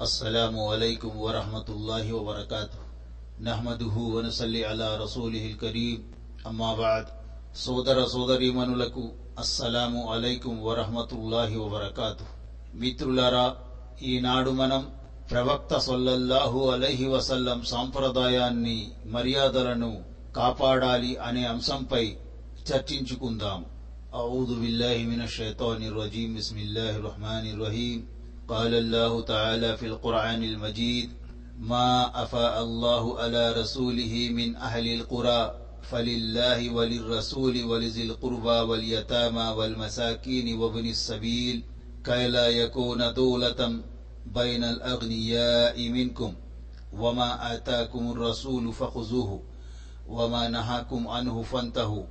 السلام عليكم ورحمة الله وبركاته نحمده ونصلي على رسوله الكريم أما بعد సోదర సోదరీమణులకు అస్సలాము అలైకుం వరహమతుల్లాహి వబర్కాతు మిత్రులారా ఈనాడు మనం ప్రవక్త సొల్లల్లాహు అలైహి వసల్లం సాంప్రదాయాన్ని మర్యాదలను కాపాడాలి అనే అంశంపై చర్చించుకుందాం أعوذ بالله من الشيطان الرجيم بسم الله الرحمن الرحيم قال الله تعالى في القرآن المجيد ما أفاء الله على رسوله من أهل القرى فلله وللرسول ولذي القربى واليتامى والمساكين وابن السبيل كي لا يكون دولة بين الأغنياء منكم وما آتاكم الرسول فخذوه وما نهاكم عنه فانتهوا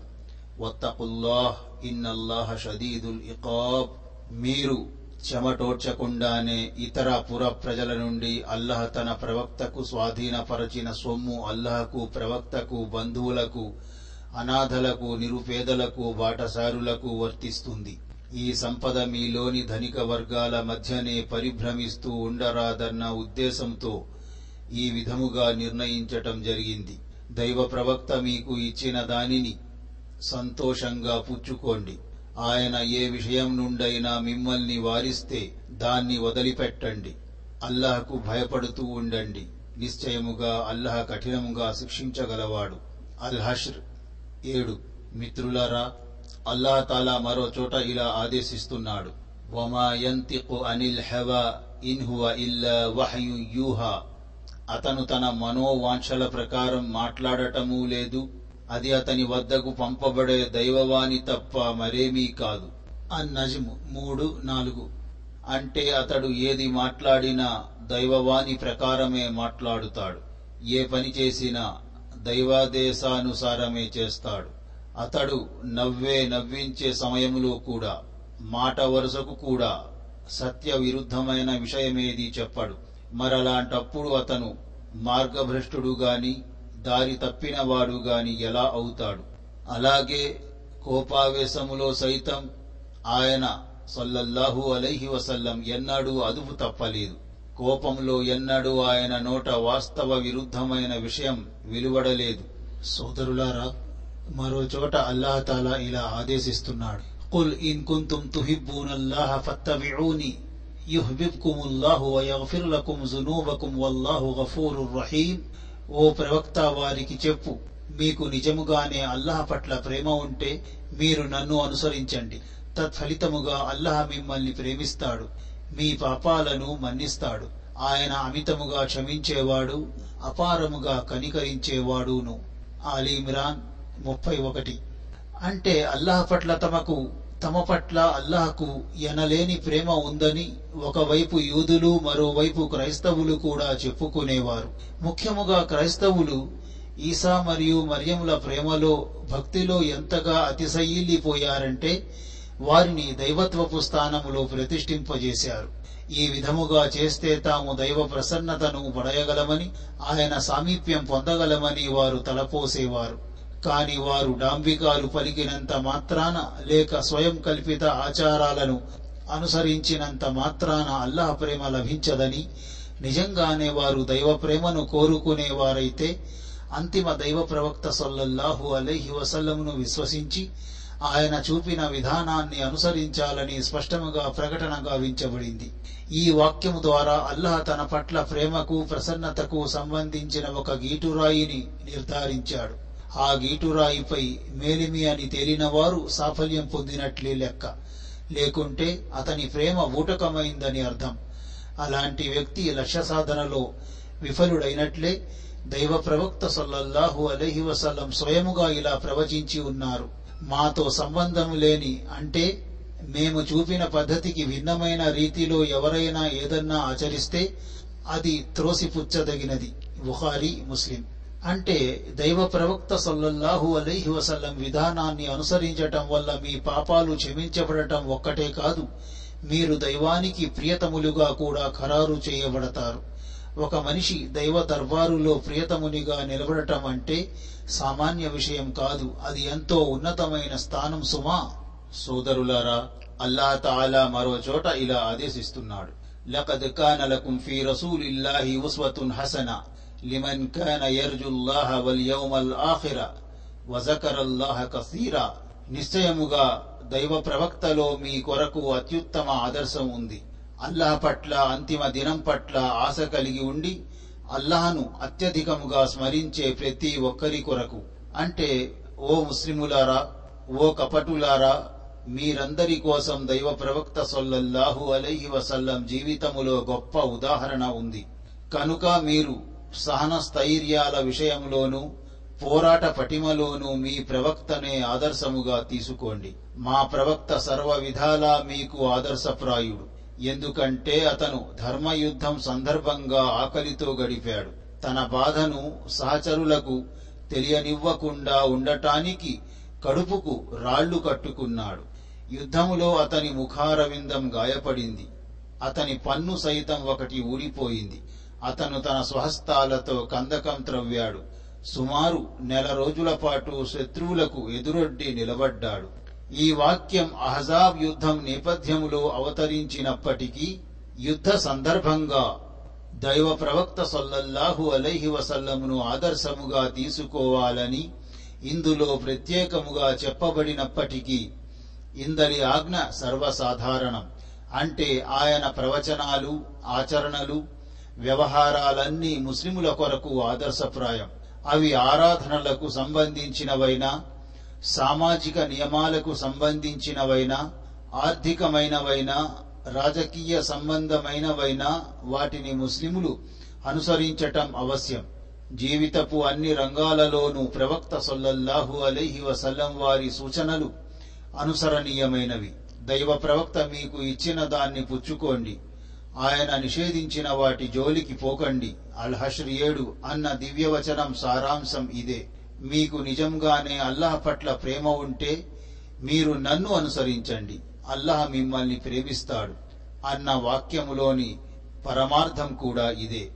واتقوا الله إن الله شديد العقاب. మీరు చెమటోడ్చకుండానే ఇతర పుర ప్రజల నుండి అల్లహ తన ప్రవక్తకు స్వాధీనపరచిన సొమ్ము అల్లహకు ప్రవక్తకు బంధువులకు అనాథలకు నిరుపేదలకు బాటసారులకు వర్తిస్తుంది. ఈ సంపద మీలోని ధనిక వర్గాల మధ్యనే పరిభ్రమిస్తూ ఉండరాదన్న ఉద్దేశంతో ఈ విధముగా నిర్ణయించటం జరిగింది. దైవ ప్రవక్త మీకు ఇచ్చిన దానిని సంతోషంగా పుచ్చుకోండి. ఆయన ఏ విషయం నుండైనా మిమ్మల్ని వారిస్తే దాన్ని వదిలిపెట్టండి. అల్లహకు భయపడుతూ ఉండండి. నిశ్చయముగా అల్లహ కఠినముగా శిక్షించగలవాడు. అల్ హష్ర్ ఏడు. మిత్రులారా అల్లాహ్ తాలా మరో చోట ఇలా ఆదేశిస్తున్నాడు. అనిల్ హెవా ఇన్ హువ ఇల్లా వహయు యూహా. అతను తన మనోవాంఛల ప్రకారం మాట్లాడటమూ లేదు అది అతని వద్దకు పంపబడే దైవవాణి తప్ప మరేమీ కాదు. అన్నజము మూడు నాలుగు. అంటే అతడు ఏది మాట్లాడినా దైవవాణి ప్రకారమే మాట్లాడుతాడు. ఏ పని చేసినా దైవాదేశానుసారమే చేస్తాడు. అతడు నవ్వే నవ్వించే సమయంలో కూడా మాట వరుసకు కూడా సత్య విరుద్ధమైన విషయమేది చెప్పడు. మరలాంటప్పుడు అతను మార్గభ్రష్టుడు గాని దారి తప్పినవాడు గాని ఎలా అవుతాడు అలాగే కోపావేశములో సైతం ఆయన సల్లల్లాహు అలైహి వసల్లం ఎన్నడూ అదుపు తప్పలేదు కోపంలో ఎన్నడూ ఆయన నోట వాస్తవ విరుద్ధమైన విషయం వెలువడలేదు సోదరులారా మరో చోట అల్లాహతాలా ఇలా ఆదేశిస్తున్నాడు قل إن كنتم تحبون الله فاتبعوني يحببكم الله ويغفر لكم ذنوبكم والله غفور رحيم ఓ ప్రవక్త వారికి చెప్పు. మీకు నిజముగానే అల్లాహ్ పట్ల ప్రేమ ఉంటే మీరు నన్ను అనుసరించండి. తత్ఫలితముగా అల్లాహ్ మిమ్మల్ని ప్రేమిస్తాడు. మీ పాపాలను మన్నిస్తాడు. ఆయన అమితముగా క్షమించేవాడు అపారముగా కనికరించేవాడును. ఆలీమ్రాన్ ముప్పై ఒకటి. అంటే అల్లాహ్ పట్ల తమకు తమ పట్ల అల్లహకు ఎనలేని ప్రేమ ఉందని ఒకవైపు యూదులు మరోవైపు క్రైస్తవులు కూడా చెప్పుకునేవారు. ముఖ్యముగా క్రైస్తవులు ఈసా మరియు మరియముల ప్రేమలో భక్తిలో ఎంతగా అతిశయిల్లిపోయారంటే వారిని దైవత్వపు స్థానములో ప్రతిష్ఠింపజేశారు. ఈ విధముగా చేస్తే తాము దైవ ప్రసన్నతను పడయగలమని ఆయన సామీప్యం పొందగలమని వారు తలపోసేవారు. కాని వారు డాంబికాలు పలికినంత మాత్రాన లేక స్వయం కల్పిత ఆచారాలను అనుసరించినంత మాత్రాన అల్లాహ్ ప్రేమ లభించదని నిజంగానే వారు దైవ ప్రేమను కోరుకునేవారైతే అంతిమ దైవ ప్రవక్త సొల్లహు అలైహి వసల్లంను విశ్వసించి ఆయన చూపిన విధానాన్ని అనుసరించాలని స్పష్టముగా ప్రకటన గావించబడింది. ఈ వాక్యము ద్వారా అల్లాహ్ తన పట్ల ప్రేమకు ప్రసన్నతకు సంబంధించిన ఒక గీటురాయిని నిర్ధారించాడు. ఆ గీటురాయిపై మేలిమి అని తేలినవారు సాఫల్యం పొందినట్లే లెక్క. లేకుంటే అతని ప్రేమ ఊటకమైందని అర్థం. అలాంటి వ్యక్తి లక్ష్య సాధనలో విఫలుడైనట్లే దైవ ప్రవక్త సల్లల్లాహు అలహి వసల్లం స్వయముగా ఇలా ప్రవచించి ఉన్నారు. మాతో సంబంధం లేని అంటే మేము చూపిన పద్ధతికి భిన్నమైన రీతిలో ఎవరైనా ఏదన్నా ఆచరిస్తే అది త్రోసిపుచ్చదగినది. బుహారీ ముస్లిం. అంటే దైవ ప్రవక్త సల్లల్లాహు అలైహి వసల్లం విధానాన్ని అనుసరించటం వల్ల మీ పాపాలు క్షమించబడటం ఒక్కటే కాదు మీరు దైవానికి ప్రియతములుగా కూడా ఖరారు చేయబడతారు. ఒక మనిషి దైవ దర్బారులో ప్రియతమునిగా నిలబడటం అంటే సామాన్య విషయం కాదు అది ఎంతో ఉన్నతమైన స్థానం సుమా. సోదరులారా అల్లా తాలా మరో చోట ఇలా ఆదేశిస్తున్నాడు. లకద్ కానలకుం ఫీ రసూలిల్లాహి ఉస్వతున్ హసనా. لمن كان يرجو الله واليوم الآخر وذكر الله كثيرا నిశ్చయముగా దైవ ప్రవక్తలో మీ కొరకు అత్యుత్తమ ఆదర్శం ఉంది అల్లాహ్ పట్ల అంతిమ దినం పట్ల ఆశ కలిగి ఉండి అల్లాహను అత్యధికముగా స్మరించే ప్రతి ఒక్కరి కొరకు అంటే ఓ ముస్లిములారా ఓ కపటులారా మీరందరి కోసం దైవ ప్రవక్త సొల్లల్లాహు అలైహి వసల్లం జీవితములో గొప్ప ఉదాహరణ ఉంది కనుక మీరు సహన స్థైర్యాల విషయంలోనూ పోరాట పటిమలోనూ మీ ప్రవక్తనే ఆదర్శముగా తీసుకోండి. మా ప్రవక్త సర్వ విధాలా మీకు ఆదర్శప్రాయుడు. ఎందుకంటే అతను ధర్మయుద్ధం సందర్భంగా ఆకలితో గడిపాడు. తన బాధను సహచరులకు తెలియనివ్వకుండా ఉండటానికి కడుపుకు రాళ్ళు కట్టుకున్నాడు. యుద్ధములో అతని ముఖారవిందం గాయపడింది. అతని పన్ను సైతం ఒకటి ఊడిపోయింది. అతను తన స్వహస్తాలతో కందకం త్రవ్వాడు. సుమారు నెల రోజుల పాటు శత్రువులకు ఎదురొడ్డి నిలబడ్డాడు. ఈ వాక్యం అహజాబ్ యుద్ధం నేపథ్యములో అవతరించినప్పటికీ యుద్ధ సందర్భంగా దైవ ప్రవక్త సొల్లల్లాహు అలైహి వసల్లమును ఆదర్శముగా తీసుకోవాలని ఇందులో ప్రత్యేకముగా చెప్పబడినప్పటికీ ఇందలి ఆజ్ఞ సర్వసాధారణం. అంటే ఆయన ప్రవచనాలు ఆచరణలు వ్యవహారాలన్నీ ముస్లిముల కొరకు ఆదర్శప్రాయం. అవి ఆరాధనలకు సంబంధించినవైనా సామాజిక నియమాలకు సంబంధించినవైనా ఆర్థికమైనవైనా రాజకీయ సంబంధమైనవైనా వాటిని ముస్లిములు అనుసరించటం అవశ్యం. జీవితపు అన్ని రంగాలలోనూ ప్రవక్త సొల్లహు అలీహి వసల్లం వారి సూచనలు అనుసరణీయమైనవి. దైవ ప్రవక్త మీకు ఇచ్చిన దాన్ని పుచ్చుకోండి. ఆయన నిషేధించిన వాటి జోలికి పోకండి. అల్హష్ర్ ఏడు అన్న దివ్యవచనం సారాంశం ఇదే. మీకు నిజంగానే అల్లాహ్ పట్ల ప్రేమ ఉంటే మీరు నన్ను అనుసరించండి. అల్లాహ్ మిమ్మల్ని ప్రేమిస్తాడు అన్న వాక్యములోని పరమార్థం కూడా ఇదే.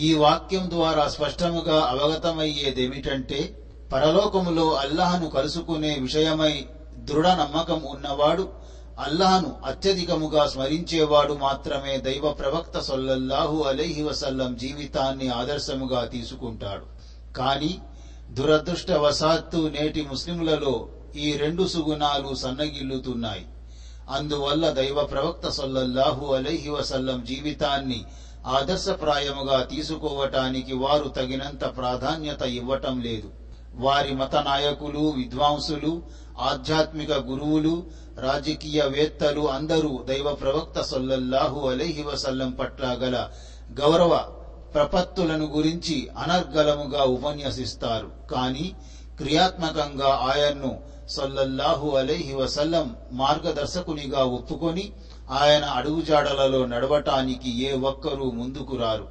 ఈ వాక్యం ద్వారా స్పష్టముగా అవగతమయ్యేదేమిటంటే పరలోకములో అల్లాహను కలుసుకునే విషయమై దృఢ నమ్మకం ఉన్నవాడు అల్లాహను అత్యధికముగా స్మరించేవాడు మాత్రమే దైవ ప్రవక్త సొల్లల్లాహు అలైహి వసల్లం జీవితాన్ని ఆదర్శముగా తీసుకుంటాడు. కాని దురదృష్టవశాత్తు నేటి ముస్లింలలో ఈ రెండు సుగుణాలు సన్నగిల్లుతున్నాయి. అందువల్ల దైవ ప్రవక్త సొల్లల్లాహు అలైహి వసల్లం జీవితాన్ని ఆదర్శప్రాయముగా తీసుకోవటానికి వారు తగినంత ప్రాధాన్యత ఇవ్వటం లేదు. వారి మత నాయకులు విద్వాంసులు ఆధ్యాత్మిక గురువులు రాజకీయవేత్తలు అందరూ దైవ ప్రవక్త సొల్లల్లాహు అలైహి వసల్లం పట్ల గల గౌరవ ప్రపత్తులను గురించి అనర్గళముగా ఉపన్యసిస్తారు. కాని క్రియాత్మకంగా ఆయన్ను సొల్లల్లాహు అలైహి వసల్లం మార్గదర్శకునిగా ఒప్పుకొని ఆయన అడుగుజాడలలో నడవటానికి ఏ ఒక్కరూ ముందుకు రారు.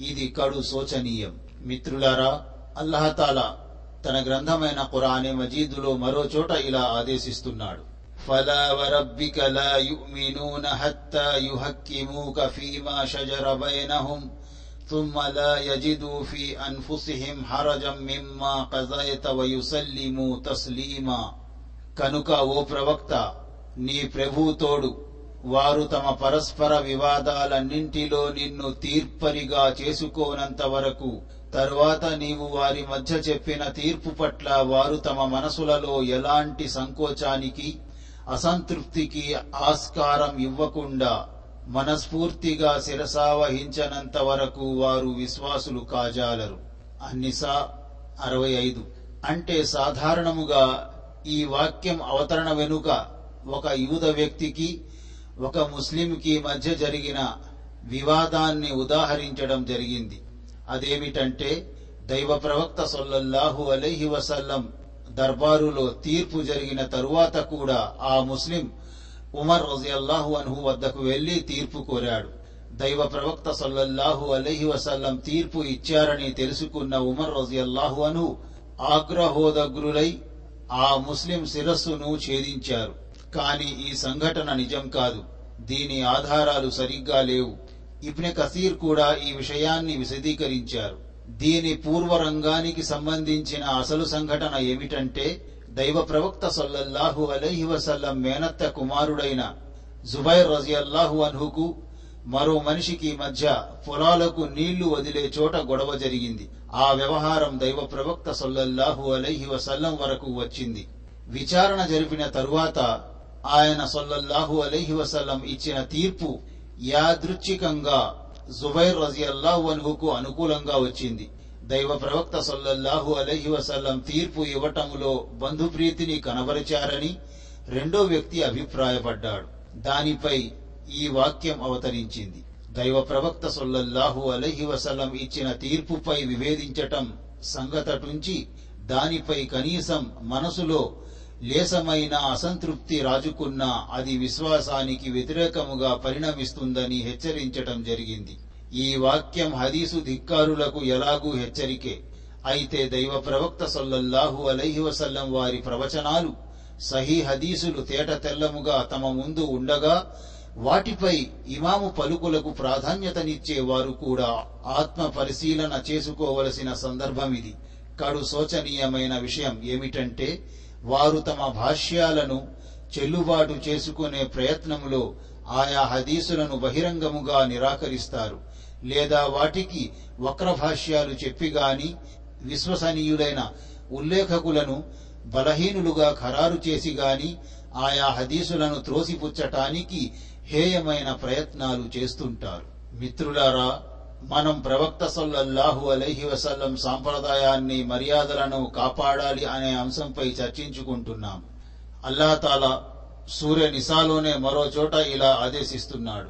ఇది కడు శోచనీయం. మిత్రులారా అల్లహతాలా తన గ్రంథమైన ఖురానే మజీదులో మరో చోట ఇలా ఆదేశిస్తున్నాడు فلا وربك لا يؤمنون حتى يحكموك فيما شجر بينهم ثم لا يجدوا في أنفسهم حرجا مما قضيت ويسلموا تسليما కనుక ఓ ప్రవక్త నీ ప్రభుతోడు వారు తమ పరస్పర వివాదాలన్నింటిలో నిన్ను తీర్పరిగా చేసుకోనంత వరకు తరువాత నీవు వారి మధ్య చెప్పిన తీర్పు పట్ల వారు తమ మనసులలో ఎలాంటి సంకోచానికి అసంతృప్తికి ఆస్కారం ఇవ్వకుండా మనస్ఫూర్తిగా శిరసావహించనంత వరకు వారు విశ్వాసులు కాజాలరు. అన్నిసా అరవై ఐదు. అంటే సాధారణముగా ఈ వాక్యం అవతరణ వెనుక ఒక యూద వ్యక్తికి ఒక ముస్లింకి మధ్య జరిగిన వివాదాన్ని ఉదాహరించడం జరిగింది. అదేమిటంటే దైవ ప్రవక్త సొల్లహు అలైహి వసల్లం దర్బారులో తీర్పు జరిగిన తరువాత కూడా ఆ ముస్లిం ఉమర్ రజియల్లాహు అన్హు వద్దకు వెళ్ళి తీర్పు కోరాడు. దైవ ప్రవక్త సొల్లహు అలైహి వసల్లం తీర్పు ఇచ్చారని తెలుసుకున్న ఉమర్ రజియల్లాహు అన్హు ఆగ్రహోదగ్రులై ఆ ముస్లిం శిరస్సును ఛేదించారు. కాని ఈ సంఘటన నిజం కాదు. దీని ఆధారాలు సరిగ్గా లేవు. ఇబ్నె కసీర్ కూడా ఈ విషయాన్ని విశదీకరించారు. దీని పూర్వరంగానికి సంబంధించిన అసలు సంఘటన ఏమిటంటే దైవ ప్రవక్త సొల్లల్లాహు అలైహి వసల్లం మేనత్త కుమారుడైన జుబైర్ రజియల్లాహు అన్హుకు మరో మనిషికి మధ్య పొలాలకు నీళ్ళు వదిలే చోట గొడవ జరిగింది. ఆ వ్యవహారం దైవ ప్రవక్త సొల్లల్లాహు అలైహి వసల్లం వరకు వచ్చింది. విచారణ జరిపిన తరువాత ఆయన సొల్లల్లాహు అలైహి వసల్లం ఇచ్చిన తీర్పు యాదృచ్ఛికంగా జుబైర్ రజియల్లాహు అన్హుకు అనుకూలంగా వచ్చింది. దైవ ప్రవక్త సొల్లల్లాహు అలహి వసల్లం తీర్పు ఇవ్వటంలో బంధుప్రీతిని కనబరిచారని రెండో వ్యక్తి అభిప్రాయపడ్డాడు. దానిపై ఈ వాక్యం అవతరించింది. దైవ ప్రవక్త సొల్లహు అలహి వసల్లం ఇచ్చిన తీర్పుపై విభేదించటం సంగతటుంచి దానిపై కనీసం మనసులో లేసమైన అసంతృప్తి రాజుకున్నా అది విశ్వాసానికి వ్యతిరేకముగా పరిణమిస్తుందని హెచ్చరించటం జరిగింది. ఈ వాక్యం హదీసు ధిక్కారులకు ఎలాగూ హెచ్చరికే. అయితే దైవ ప్రవక్త సొల్లల్లాహు అలైహి వసల్లం వారి ప్రవచనాలు సహీ హదీసులు తేట తెల్లముగా తమ ముందు ఉండగా వాటిపై ఇమాము పలుకులకు ప్రాధాన్యతనిచ్చే వారు కూడా ఆత్మ పరిశీలన చేసుకోవలసిన సందర్భం ఇది. కడు శోచనీయమైన విషయం ఏమిటంటే వారు తమ భాష్యాలను చెల్లుబాటు చేసుకునే ప్రయత్నములో ఆయా హదీసులను బహిరంగముగా నిరాకరిస్తారు. లేదా వాటికి వక్ర భాష్యాలు చెప్పి గాని విశ్వసనీయులైన ఉల్లేఖకులను బలహీనులుగా ఖరారు చేసి గాని ఆయా హదీసులను త్రోసిపుచ్చటానికి హేయమైన ప్రయత్నాలు చేస్తుంటారు. మిత్రులారా మనం ప్రవక్త సల్లల్లాహు అలైహి వసల్లం సాంప్రదాయాన్ని మర్యాదలను కాపాడాలి అనే అంశంపై చర్చించుకుంటున్నాం అల్లా తాలా సూర్య నిసాలోనే మరో చోట ఇలా ఆదేశిస్తున్నాడు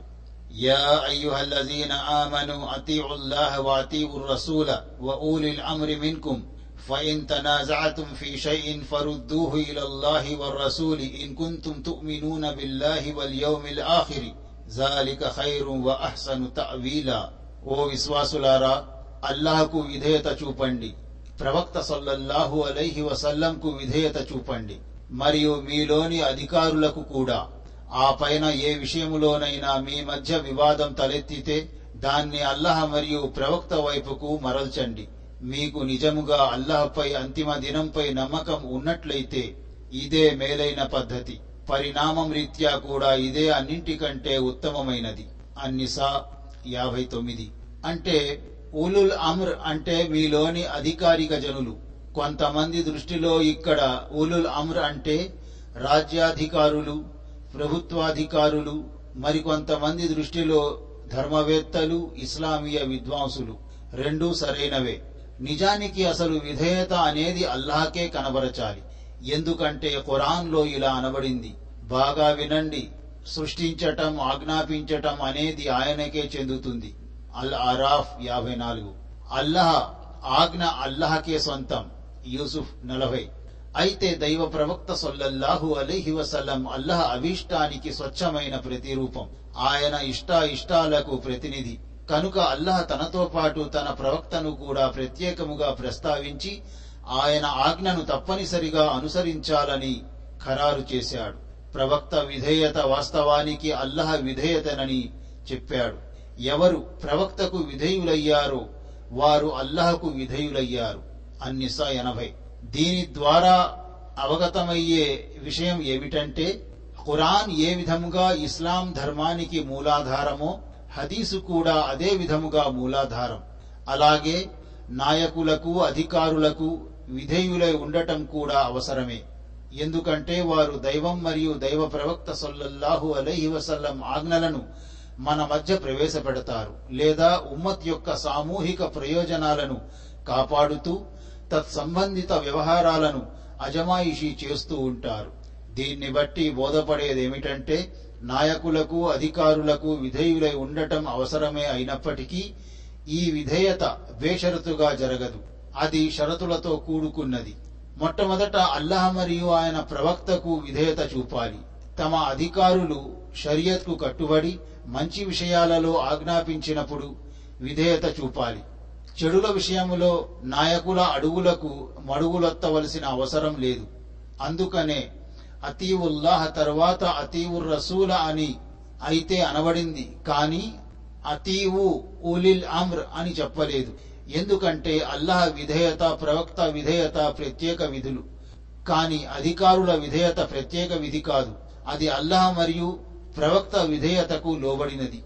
యా అయ్యుహల్లజీన ఆమను అతీఉల్లాహ వఅతీఉర్ రసూల వఊలిల్ అమ్రి మిన్కుం فإن تنازعتم في شيء فردوه إلى الله والرسول إن كنتم تؤمنون بالله واليوم الآخر ذلك خير وأحسن تأويلا ఓ విశ్వాసులారా అల్లాహకు విధేయత చూపండి. ప్రవక్త సల్లల్లాహు అలైహి వసల్లంకు విధేయత చూపండి. మరియు మీలోని అధికారులకు కూడా. ఆ పైన ఏ విషయములోనైనా మీ మధ్య వివాదం తలెత్తితే దాన్ని అల్లహ మరియు ప్రవక్త వైపుకు మరల్చండి. మీకు నిజముగా అల్లహపై అంతిమ దినంపై నమ్మకం ఉన్నట్లయితే ఇదే మేలైన పద్ధతి. పరిణామం రీత్యా కూడా ఇదే అన్నింటికంటే ఉత్తమమైనది. అన్నిసా యాభై తొమ్మిది. అంటే ఉలుల్ అమ్ర్ అంటే మీలోని అధికారిక జనులు. కొంతమంది దృష్టిలో ఇక్కడ ఉలుల్ అమ్ర్ అంటే రాజ్యాధికారులు ప్రభుత్వాధికారులు మరికొంతమంది దృష్టిలో ధర్మవేత్తలు ఇస్లామీయ విద్వాంసులు. రెండూ సరైనవే. నిజానికి అసలు విధేయత అనేది అల్లాహకే కనబరచాలి. ఎందుకంటే ఖురాన్లో ఇలా అనబడింది. బాగా వినండి. సృష్టించటం ఆజ్ఞాపించటం అనేది ఆయనకే చెందుతుంది. అల్ అరాఫ్ యాభై నాలుగు. అల్లహ ఆజ్ఞ అల్లహకే సొంతం. యూసుఫ్ నలభై. అయితే దైవ ప్రవక్త సొల్లల్లాహు అలీహి వసల్లం అల్లహ అభీష్టానికి స్వచ్ఛమైన ప్రతిరూపం. ఆయన ఇష్ట ఇష్టాలకు ప్రతినిధి. కనుక అల్లహ తనతో పాటు తన ప్రవక్తను కూడా ప్రత్యేకముగా ప్రస్తావించి ఆయన ఆజ్ఞను తప్పనిసరిగా అనుసరించాలని ఖరారు చేశాడు. ప్రవక్త విధేయత వాస్తవానికి అల్లహ విధేయతనని చెప్పాడు. ఎవరు ప్రవక్తకు విధేయులయ్యారో వారు అల్లహకు విధేయులయ్యారు. అన్నిసా ఎనభై. దీని ద్వారా అవగతమయ్యే విషయం ఏమిటంటే ఖురాన్ ఏ విధముగా ఇస్లాం ధర్మానికి మూలాధారమో హదీసు కూడా అదే విధముగా మూలాధారం. అలాగే నాయకులకు అధికారులకు విధేయులై ఉండటం కూడా అవసరమే. ఎందుకంటే వారు దైవం మరియు దైవ ప్రవక్త సొల్లల్లాహు అలహి వసల్లం ఆజ్ఞలను మన మధ్య ప్రవేశపెడతారు లేదా ఉమ్మత్ యొక్క సామూహిక ప్రయోజనాలను కాపాడుతూ తత్సంబంధిత వ్యవహారాలను అజమాయిషీ చేస్తూ ఉంటారు. దీన్ని బట్టి బోధపడేదేమిటంటే నాయకులకు అధికారులకు విధేయులై ఉండటం అవసరమే అయినప్పటికీ ఈ విధేయత బేషరతుగా జరగదు. అది షరతులతో కూడుకున్నది. మొట్టమొదట అల్లాహ్ మరియు ఆయన ప్రవక్తకు విధేయత చూపాలి. తమ అధికారులు షరియత్కు కట్టుబడి మంచి విషయాలలో ఆజ్ఞాపించినప్పుడు విధేయత చూపాలి. చెడుల విషయములో నాయకుల అడుగులకు మడుగులొత్తవలసిన అవసరం లేదు. అందుకనే అతీవుల్లాహ తర్వాత అతీవుర్ రసూల అని అయితే అనబడింది కానీ అతీవు ఉలిల్ అమ్ర్ అని చెప్పలేదు. ఎందుకంటే అల్లాహ విధేయత ప్రవక్త విధేయత ప్రత్యేక విధులు. కానీ అధికారుల విధేయత ప్రత్యేక విధి కాదు. అది అల్లాహ మరియు ప్రవక్త విధేయతకు లోబడినది.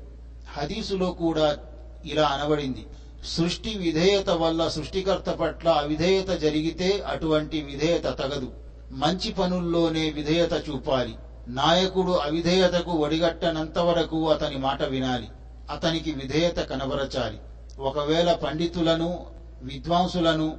హదీసులో కూడా ఇలా అనబడింది. సృష్టి విధేయత వల్ల సృష్టికర్త పట్ల అవిధేయత జరిగితే అటువంటి విధేయత తగదు. మంచి పనుల్లోనే విధేయత చూపాలి. నాయకుడు అవిధేయతకు ఒడిగట్టనంత వరకు అతని మాట వినాలి. అతనికి విధేయత కనబరచాలి. ఒకవేళ పండితులను విద్వాంసులను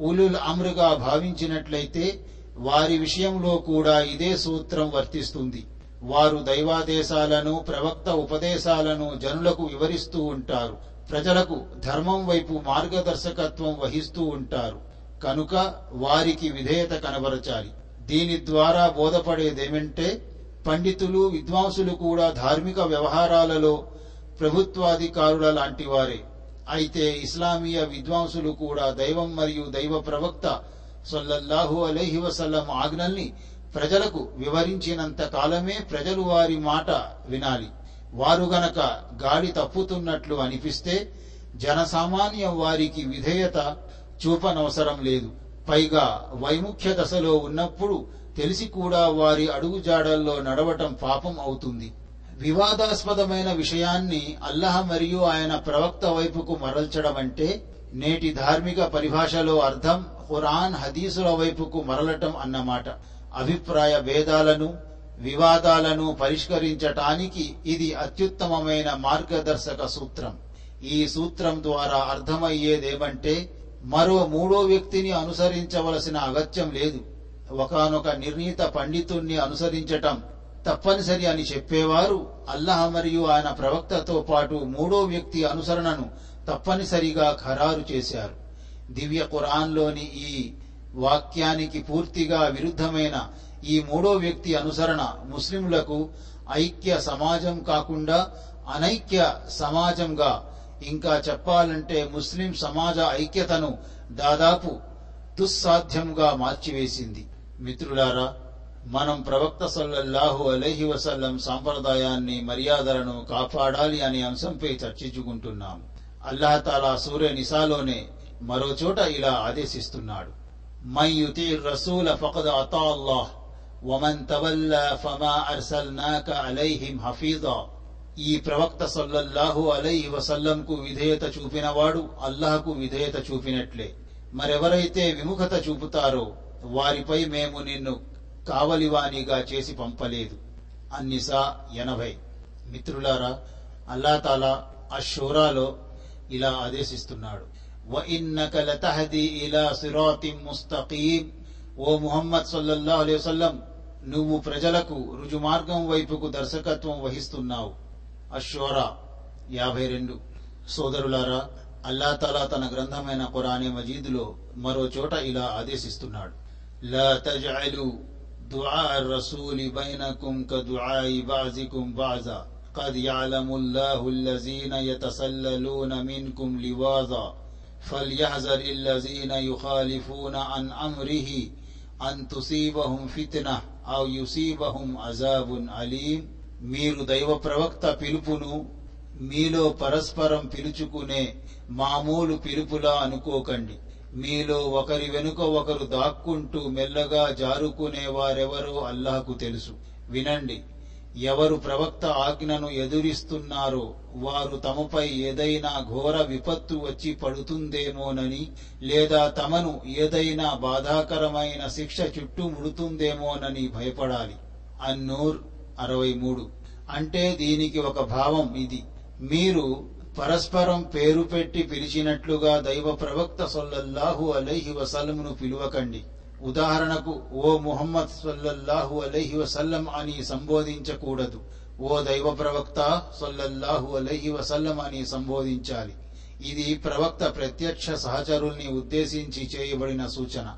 ఉలుల్ అమ్రుగా భావించినట్లయితే వారి విషయంలో కూడా ఇదే సూత్రం వర్తిస్తుంది. వారు దైవాదేశాలను ప్రవక్త ఉపదేశాలను జనులకు వివరిస్తూ ఉంటారు. ప్రజలకు ధర్మం వైపు మార్గదర్శకత్వం వహిస్తూ ఉంటారు. కనుక వారికి విధేయత కనబరచాలి. దీని ద్వారా బోధపడేదేమంటే పండితులు విద్వాంసులు కూడా ధార్మిక వ్యవహారాలలో ప్రభుత్వాధికారుల లాంటి వారే. అయితే ఇస్లామీయ విద్వాంసులు కూడా దైవం మరియు దైవ ప్రవక్త సొల్లల్లాహు అలైహి వసల్లం ఆజ్ఞల్ని ప్రజలకు వివరించినంత కాలమే ప్రజలు వారి మాట వినాలి. వారు గనక గాడి తప్పుతున్నట్లు అనిపిస్తే జనసామాన్యం వారికి విధేయత చూపనవసరం లేదు. పైగా వైముఖ్య దశలో ఉన్నప్పుడు తెలిసి కూడా వారి అడుగుజాడల్లో నడవటం పాపం అవుతుంది. వివాదాస్పదమైన విషయాన్ని అల్లహ మరియు ఆయన ప్రవక్త వైపుకు మరల్చడం అంటే నేటి ధార్మిక పరిభాషలో అర్థం ఖురాన్ హదీసుల వైపుకు మరలటం అన్నమాట. అభిప్రాయ భేదాలను వివాదాలను పరిష్కరించటానికి ఇది అత్యుత్తమమైన మార్గదర్శక సూత్రం. ఈ సూత్రం ద్వారా అర్థమయ్యేదేమంటే మరో మూడో వ్యక్తిని అనుసరించవలసిన అగత్యం లేదు. ఒకనొక నిర్ణీత పండితుణ్ణి అనుసరించటం తప్పనిసరి అని చెప్పేవారు అల్లహ మరియు ఆయన ప్రవక్తతో పాటు మూడో వ్యక్తి అనుసరణను తప్పనిసరిగా ఖరారు చేశారు. దివ్య ఖురాన్లోని ఈ వాక్యానికి పూర్తిగా విరుద్ధమైన ఈ మూడో వ్యక్తి అనుసరణ ముస్లింలకు ఐక్య సమాజం కాకుండా అనైక్య సమాజంగా. ఇంకా చెప్పాలంటే ముస్లిం సమాజ ఐక్యతను దాదాపు దుస్సాధ్యంగా మార్చివేసింది. మిత్రులారా మనం ప్రవక్త సల్లల్లాహు అలైహి వసల్లం సాంప్రదాయాన్ని మర్యాదలను కాపాడాలి అనే అంశంపై చర్చించుకుంటున్నాం అల్లాహతాలా సూర్య నిసాలోనే మరోచోట ఇలా ఆదేశిస్తున్నాడు. من يطيع الرسول فقد أطاع الله ومن تولى فما أرسلناك అలైహిం హఫీదా ఈ ప్రవక్త సల్లల్లాహు అలై వసల్లంకు విధేయత చూపినవాడు అల్లాహకు విధేయత చూపినట్లే. మరెవరైతే విముఖత చూపుతారో వారిపై మేము నిన్ను కావలివానిగా చేసి పంపలేదు. అన్నిసా ఎనభై. మిత్రులారా అల్లాతాలా అషోరాలో అషూరాలో ఇలా ఆదేశిస్తున్నాడు. وَإِنَّكَ لَتَهْدِي إِلَى صِرَاطٍ مُسْتَقِيمٍ ఓ ముహమ్మద్ సల్లల్లాహు అలైహి వసల్లం నువ్వు ప్రజలకు రుజుమార్గం వైపుకు దర్శకత్వం వహిస్తున్నావు అషోరా యాభై రెండు సోదరులారా అల్లా తలా తన గ్రంథమైన ఖురానే మజీదులో మరో చోట ఇలా ఆదేశిస్తున్నాడు లా తజ్అలు దుఆ الرسول بينكم كدعاء بعضكم بعضا قد يعلم الله الذين يتسللون منكم لواظا فليحذر الذين يخالفون عن أمره أن تصيبهم فتنة أو يصيبهم عذاب أليم మీరు దైవ ప్రవక్త పిలుపును మీలో పరస్పరం పిలుచుకునే మామూలు పిలుపులా అనుకోకండి మీలో ఒకరి వెనుక ఒకరు దాక్కుంటూ మెల్లగా జారుకునే వారెవరో అల్లాహకు తెలుసు వినండి ఎవరు ప్రవక్త ఆజ్ఞను ఎదురిస్తున్నారో వారు తమపై ఏదైనా ఘోర విపత్తు వచ్చి పడుతుందేమోనని లేదా తమను ఏదైనా బాధాకరమైన శిక్ష చుట్టుముడుతుందేమోనని భయపడాలి. అన్నూర్ అరవై మూడు. అంటే దీనికి ఒక భావం ఇది. మీరు పరస్పరం పేరు పెట్టి పిలిచినట్లుగా దైవ ప్రవక్త సొల్లల్లాహు అలైహి వసల్లంను పిలువకండి. ఉదాహరణకు ఓ ముహమ్మద్ సల్లల్లాహు అలహి వసల్లం అని సంబోధించకూడదు. ఓ దైవ ప్రవక్త సొల్లల్లాహు అలహి వసల్లం అని సంబోధించాలి. ఇది ప్రవక్త ప్రత్యక్ష సహచరుల్ని ఉద్దేశించి చేయబడిన సూచన.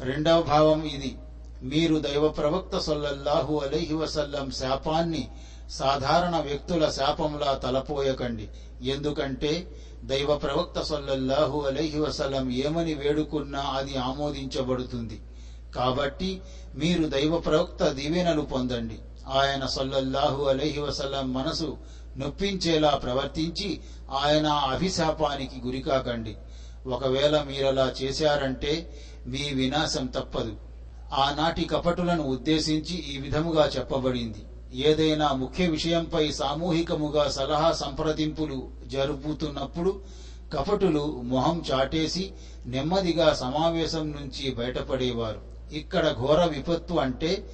రెండవ భావం ఇది. మీరు దైవ ప్రవక్త సొల్లల్లాహు అలహి వసల్లం శాపాన్ని సాధారణ వ్యక్తుల శాపంలా తలపోయకండి. ఎందుకంటే దైవ ప్రవక్త సొల్లహు అలైహి వసలం ఏమని వేడుకున్నా అది ఆమోదించబడుతుంది. కాబట్టి మీరు దైవ ప్రవక్త దీవెనలు పొందండి. ఆయన సొల్లహు అలైహి వసలం మనసు నొప్పించేలా ప్రవర్తించి ఆయన అభిశాపానికి గురికాకండి. ఒకవేళ మీరలా చేశారంటే మీ వినాశం తప్పదు. ఆనాటి కపటులను ఉద్దేశించి ఈ విధముగా చెప్పబడింది. ఏదైనా ముఖ్య విషయంపై సామూహికముగా సలహా సంప్రదింపులు జరుపుతున్నప్పుడు కపటులు మొహం చాటేసి నెమ్మదిగా సమావేశం నుంచి బయటపడేవారు. ఇక్కడ ఘోర విపత్తు అంటే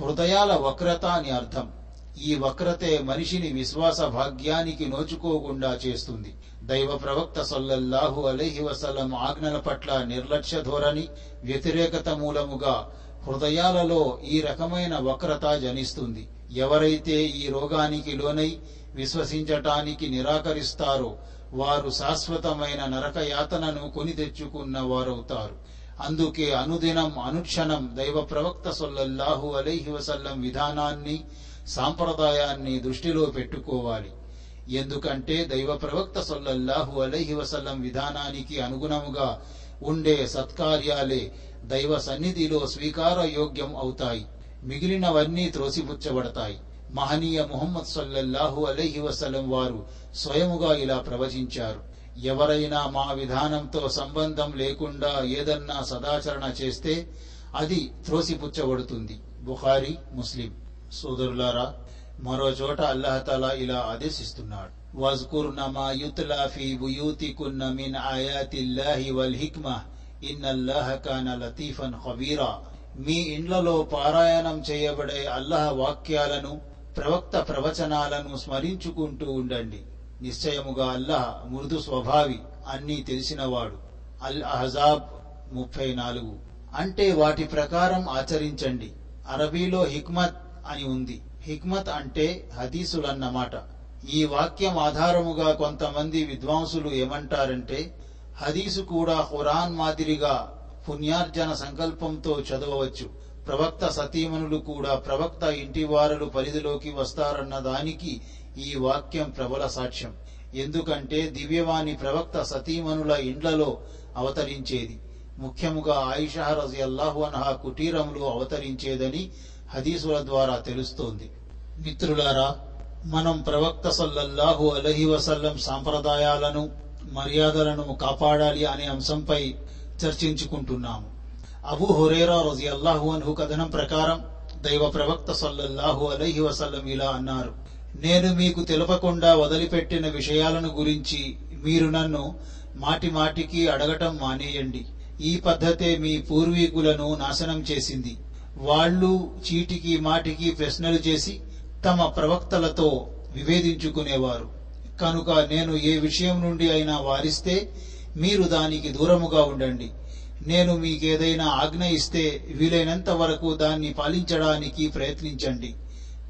హృదయాల వక్రత అని అర్థం. ఈ వక్రతే మనిషిని విశ్వాస భాగ్యానికి నోచుకోకుండా చేస్తుంది. దైవ ప్రవక్త సల్లల్లాహు అలైహి వసలం ఆజ్ఞల పట్ల నిర్లక్ష్య ధోరణి వ్యతిరేకత మూలముగా హృదయాలలో ఈ రకమైన వక్రత జనిస్తుంది. ఎవరైతే ఈ రోగానికి లోనై విశ్వసించటానికి నిరాకరిస్తారో వారు శాశ్వతమైన నరక యాతనను కొని తెచ్చుకున్న వారవుతారు. అందుకే అనుదినం అనుక్షణం దైవ ప్రవక్త సొల్లల్లాహు అలైహి వసల్లం విధానాన్ని సాంప్రదాయాన్ని దృష్టిలో పెట్టుకోవాలి. ఎందుకంటే దైవ ప్రవక్త సొల్లల్లాహు అలైహి వసల్లం విధానానికి అనుగుణముగా ఉండే సత్కార్యాలే దైవ సన్నిధిలో స్వీకార యోగ్యం అవుతాయి. మిగిలినవన్నీ త్రోసిపుచ్చబడతాయి. మహనీయ ముహమ్మద్ సల్లల్లాహు అలైహి వసలం వారు స్వయముగా ఇలా ప్రవచించారు. ఎవరైనా మా విధానంతో సంబంధం లేకుండా ఏదన్నా సదాచరణ చేస్తే అది త్రోసిపుచ్చబడుతుంది. బుఖారి ముస్లిం. సోదరులారా మరో చోట అల్లాహతాలా ఇలా ఆదేశిస్తున్నాడు. వజ్కుర్న మా యుత్లా ఫీ బుయూతికున్న మిన్ ఆయాతిల్లాహి వల్ హిక్మా. ఇన్నల్లాహ కాన లతీఫన్ ఖబీరా. మీ ఇండ్లలో పారాయణం చేయబడే అల్లాహ్ వాక్యాలను ప్రవక్త ప్రవచనాలను స్మరించుకుంటూ ఉండండి. నిశ్చయముగా అల్లాహ్ మృదు స్వభావి అన్నీ తెలిసినవాడు. అల్ అహజాబ్ ముప్పై నాలుగు. అంటే వాటి ప్రకారం ఆచరించండి. అరబీలో హిక్మత్ అని ఉంది. హిక్మత్ అంటే హదీసులన్నమాట. ఈ వాక్యం ఆధారముగా కొంతమంది విద్వాంసులు ఏమంటారంటే హదీసు కూడా ఖురాన్ మాదిరిగా పుణ్యార్జన సంకల్పంతో చదవవచ్చు. ప్రవక్త సతీమణులు కూడా ప్రవక్త ఇంటి వారలు పరిధిలోకి వస్తారన్న దానికి ఈ వాక్యం ప్రబల సాక్ష్యం. ఎందుకంటే దివ్యవాణి ప్రవక్త సతీమణుల ఇండ్లలో అవతరించేది. ముఖ్యముగా ఆయిషా రజియల్లాహు అనహా కుటీరంలో అవతరించేదని హదీసుల ద్వారా తెలుస్తోంది. మిత్రులారా మనం ప్రవక్త సల్లల్లాహు అలహి వసల్లం సాంప్రదాయాలను మర్యాదలను కాపాడాలి అనే అంశంపై చర్చించుకుంటున్నాము. అబు హురేరా రజియల్లాహు అన్హు కథనం ప్రకారం దైవ ప్రవక్త సల్లల్లాహు అలహి వసల్లం ఇలా అన్నారు. నేను మీకు తెలపకుండా వదిలిపెట్టిన విషయాలను గురించి మీరు నన్ను మాటి మాటికి అడగటం మానేయండి. ఈ పద్ధతే మీ పూర్వీకులను నాశనం చేసింది. వాళ్ళు చీటికి మాటికి ప్రశ్నలు చేసి తమ ప్రవక్తలతో విభేదించుకునేవారు కనుక నేను ఏ విషయం నుండి అయినా వారిస్తే మీరు దానికి దూరముగా ఉండండి. నేను మీకేదైనా ఆజ్ఞ ఇస్తే వీలైనంత వరకు దాన్ని పాలించడానికి ప్రయత్నించండి.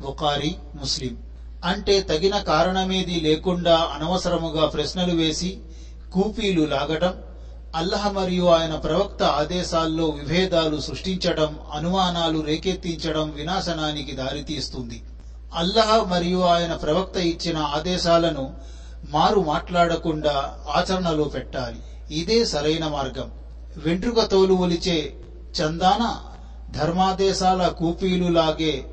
బుఖారి ముస్లిం. అంటే తగిన కారణమేది లేకుండా అనవసరముగా ప్రశ్నలు వేసి కూపీలు లాగటం అల్లహ మరియు ఆయన ప్రవక్త ఆదేశాల్లో విభేదాలు సృష్టించడం అనుమానాలు రేకెత్తించడం వినాశనానికి దారితీస్తుంది. అల్లహ మరియు ఆయన ప్రవక్త ఇచ్చిన ఆదేశాలను మారు మాట్లాడకుండా ఆచరణలో పెట్టాలి. ఇదే సరైన మార్గం. వెంట్రుక తోలు ఒలిచే చందాన ధర్మాదేశాల కూపీలు లాగే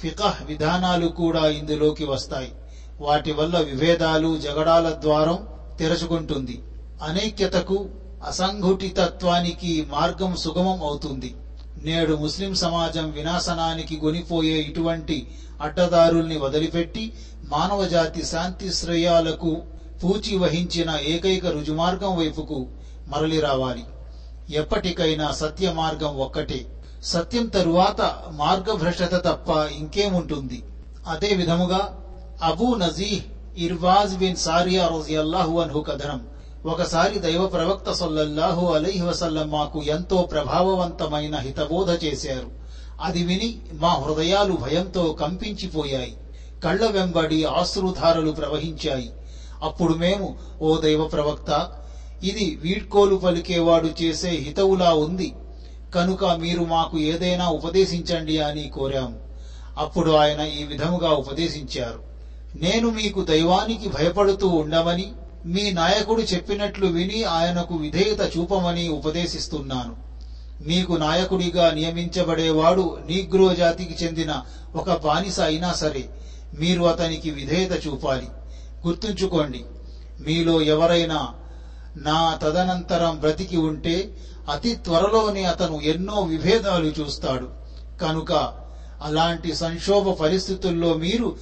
ఫికహ్ విధానాలు కూడా ఇందులోకి వస్తాయి. వాటి వల్ల విభేదాలు జగడాల ద్వారం తెరచుకుంటుంది. అనైక్యతకు అసంఘటితత్వానికి మార్గం సుగమం అవుతుంది. నేడు ముస్లిం సమాజం వినాశనానికి గొనిపోయే ఇటువంటి అడ్డదారుల్ని వదిలిపెట్టి మానవజాతి శాంతి శ్రేయాలకు పూచి వహించిన ఏకైక రుజుమార్గం వైపుకు మరలి రావాలి. ఎప్పటికైనా సత్య మార్గం ఒక్కటే. సత్యం తరువాత మార్గభ్రష్టత తప్ప ఇంకేముంటుంది? అదే విధముగా అబూ నజీహ్ ఇర్వాజ్ బిన్ సారియా రజియల్లాహు అన్హు కథనం. ఒకసారి దైవ ప్రవక్త సొల్లహు అలీహి వసల్లం మాకు ఎంతో ప్రభావవంతమైన హితబోధ చేశారు. అది విని మా హృదయాలు భయంతో కంపించిపోయాయి. కళ్ళ వెంబడి ఆశ్రుధారలు ప్రవహించాయి. అప్పుడు మేము ఓ దైవ ప్రవక్త ఇది వీడ్కోలు పలికేవాడు చేసే హితవులా ఉంది. కనుక మీరు మాకు ఏదైనా ఉపదేశించండి అని కోరాము. అప్పుడు ఆయన ఈ విధముగా ఉపదేశించారు. నేను మీకు దైవానికి భయపడుతూ ఉండమని మీ నాయకుడు చెప్పినట్లు విని ఆయనకు విధేయత చూపమని ఉపదేశిస్తున్నాను. మీకు నాయకుడిగా నియమించబడేవాడు నీగ్రో జాతికి చెందిన ఒక బానిస అయినా సరే మీరు అతనికి విధేయత చూపాలి. గుర్తుంచుకోండి మీలో ఎవరైనా నా తదనంతరం బ్రతికి ఉంటే అతి త్వరలోనే అతను ఎన్నో విభేదాలు చూస్తాడు. కనుక అలాంటి సంక్షోభ పరిస్థితుల్లో మీరు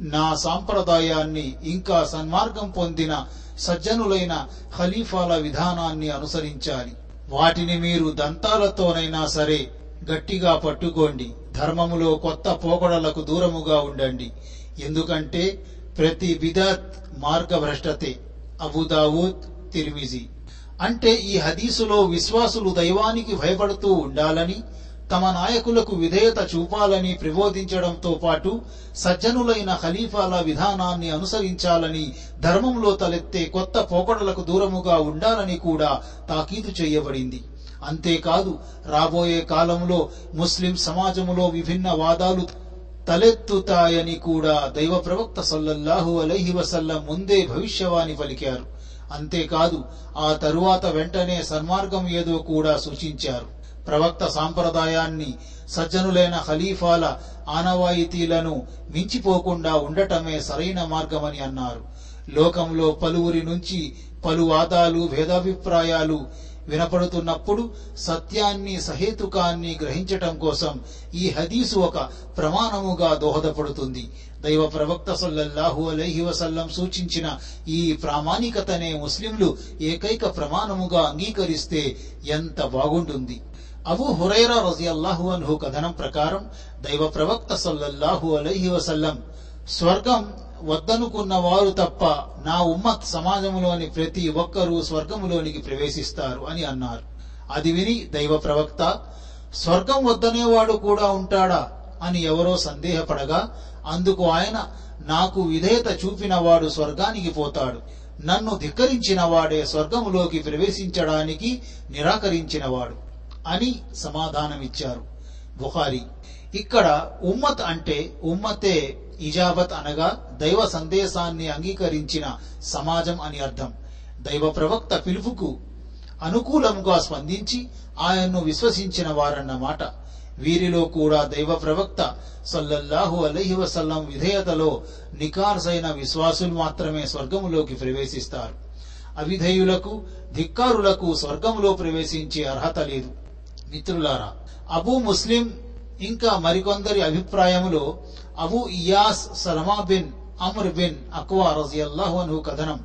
నా సాంప్రదాయాన్ని ఇంకా సన్మార్గం పొందిన సజ్జనులైన ఖలీఫాల విధానాన్ని అనుసరించాలి. వాటిని మీరు దంతాలతోనైనా సరే గట్టిగా పట్టుకోండి. ధర్మములో కొత్త పోకడలకు దూరముగా ఉండండి. ఎందుకంటే ప్రతి బిదత్ మార్గభ్రష్టతే. అబుదావూద్ తిరిమిజి. అంటే ఈ హదీసులో విశ్వాసులు దైవానికి భయపడుతూ ఉండాలని తమ నాయకులకు విధేయత చూపాలని ప్రబోధించడంతో పాటు సజ్జనులైన ఖలీఫాల విధానాన్ని అనుసరించాలని ధర్మంలో తలెత్తే కొత్త పోకడలకు దూరముగా ఉండాలని కూడా తాకీదు చేయబడింది. అంతేకాదు రాబోయే కాలంలో ముస్లిం సమాజంలో విభిన్న వాదాలు తలెత్తుతాయని కూడా దైవ ప్రవక్త సల్లల్లాహు అలహి వసల్లం ముందే భవిష్యవాణి పలికారు. అంతేకాదు ఆ తరువాత వెంటనే సన్మార్గం ఏదో కూడా సూచించారు. ప్రవక్త సాంప్రదాయాన్ని సజ్జనులైన ఖలీఫాల ఆనవాయితీలను మించిపోకుండా ఉండటమే సరైన మార్గమని అన్నారు. లోకంలో పలువురి నుంచి పలు వాదాలు భేదాభిప్రాయాలు వినపడుతున్నప్పుడు సత్యాన్ని సహేతుకాన్ని గ్రహించటం కోసం ఈ హదీసు ఒక ప్రమాణముగా దోహదపడుతుంది. దైవ ప్రవక్త సల్లల్లాహు అలైహి వసల్లం సూచించిన ఈ ప్రామాణికతనే ముస్లింలు ఏకైక ప్రమాణముగా అంగీకరిస్తే ఎంత బాగుంటుంది. అబూ హురైరా రజియల్లాహు అన్హు కథనం ప్రకారం దైవ ప్రవక్త సల్లల్లాహు అలైహి వసల్లం స్వర్గం వద్దనుకున్న వారు తప్ప నా ఉమ్మత్ సమాజంలోని ప్రతి ఒక్కరూ స్వర్గములోనికి ప్రవేశిస్తారు అని అన్నారు. అది విని దైవ ప్రవక్త స్వర్గం వద్దనేవాడు కూడా ఉంటాడా? అని ఎవరో సందేహపడగా అందుకు ఆయన నాకు విధేయత చూపిన వాడు స్వర్గానికి పోతాడు. నన్ను ధిక్కరించిన వాడే స్వర్గములోకి ప్రవేశించడానికి నిరాకరించినవాడు. అని సమాధానమిచ్చారు బుహారి ఇక్కడ ఉమ్మత్ అంటే ఉమ్మతే ఇజాబత్ అనగా దైవ సందేశాన్ని అంగీకరించిన సమాజం అని అర్థం. దైవ ప్రవక్త పిలుపుకు అనుకూలంగా స్పందించి ఆయన్ను విశ్వసించిన వారన్నమాట వీరిలో కూడా దైవ ప్రవక్త సల్లల్లాహు అలహి వసల్లం విధేయతలో నికార్సైన విశ్వాసులు మాత్రమే స్వర్గములోకి ప్రవేశిస్తారు. అవిధేయులకు ధిక్కారులకు స్వర్గములో ప్రవేశించే అర్హత లేదు. మిత్రులారా అబూ ముస్లిం ఇంకా మరికొందరి అభిప్రాయములో Abu Iyas Salama bin Amr bin Akwa రజియల్లాహు అను కథనం.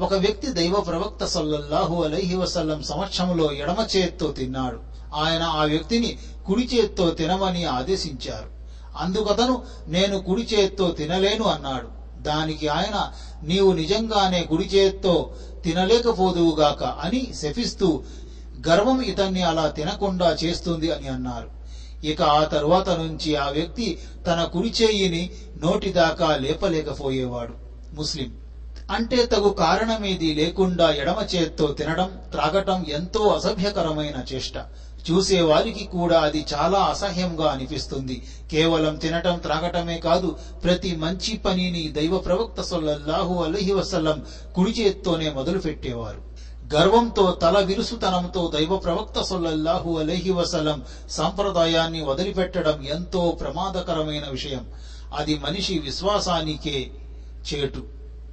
ఒక వ్యక్తి దైవ ప్రవక్త సల్లల్లాహు అలైహి వసల్లం సమక్షంలో ఎడమ చేత్తో తిన్నాడు. ఆయన ఆ వ్యక్తిని కుడి చేత్తో తినమని ఆదేశించారు. అందుకతను నేను కుడి చేత్తో తినలేను అన్నాడు. దానికి ఆయన నీవు నిజంగానే కుడి చేత్తో తినలేకపోదువుగాక అని శపిస్తూ గర్వం ఇతన్ని అలా తినకుండా చేస్తుంది అని అన్నారు. ఇక ఆ తరువాత నుంచి ఆ వ్యక్తి తన కుడి చేయిని నోటి దాకా లేపలేకపోయేవాడు. ముస్లిం. అంటే తగు కారణమేది లేకుండా ఎడమ చేత్తో తినడం త్రాగటం ఎంతో అసభ్యకరమైన చేష్ట. చూసే వారికి కూడా అది చాలా అసహ్యంగా అనిపిస్తుంది. కేవలం తినటం త్రాగటమే కాదు ప్రతి మంచి పనిని దైవ ప్రవక్త సొల్లహు అలహి వసల్లం కుడి చేత్తోనే మొదలుపెట్టేవారు. గర్వంతో తల విరుసుతనంతో దైవ ప్రవక్త సొల్లల్లాహు అలహి వసలం సాంప్రదాయాన్ని వదిలిపెట్టడం ఎంతో ప్రమాదకరమైన విషయం. అది మనిషి విశ్వాసానికే చేటు.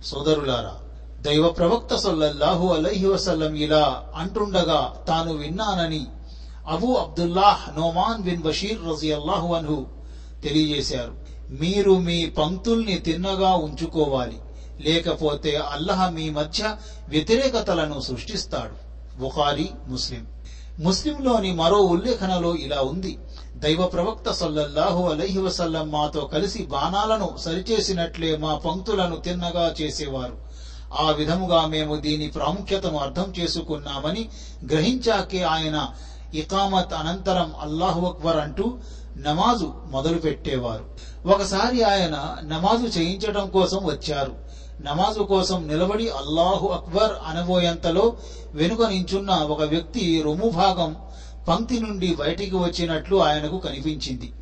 సోదరులారా దైవ ప్రవక్త సొల్లహు అలహి వసల్లం ఇలా అంటుండగా తాను విన్నానని Abu Abdullah Noman bin Bashir రజియల్లాహు అన్హు తెలియజేశారు. మీరు మీ పంక్తుల్ని తిన్నగా ఉంచుకోవాలి. లేకపోతే అల్లహ మీ మధ్య వ్యతిరేకతలను సృష్టిస్తాడు. బుఖారి ముస్లిం. ముస్లింలోని మరో ఉల్లేఖనలో ఇలా ఉంది. దైవ ప్రవక్త సల్లల్లాహు అలహి వసల్లం మాతో కలిసి బాణాలను సరిచేసినట్లే మా పంక్తులను తిన్నగా చేసేవారు. ఆ విధముగా మేము దీని ప్రాముఖ్యతను అర్థం చేసుకున్నామని గ్రహించాకే ఆయన ఇకామత్ అనంతరం అల్లాహు అక్బర్ అంటూ నమాజు మొదలు పెట్టేవారు ఒకసారి ఆయన నమాజు చేయించడం కోసం వచ్చారు. నమాజు కోసం నిలబడి అల్లాహు అక్బర్ అనబోయేంతలో వెనుక నించున్న ఒక వ్యక్తి రొమ్ము భాగం పంక్తి నుండి బయటికి వచ్చినట్లు ఆయనకు కనిపించింది.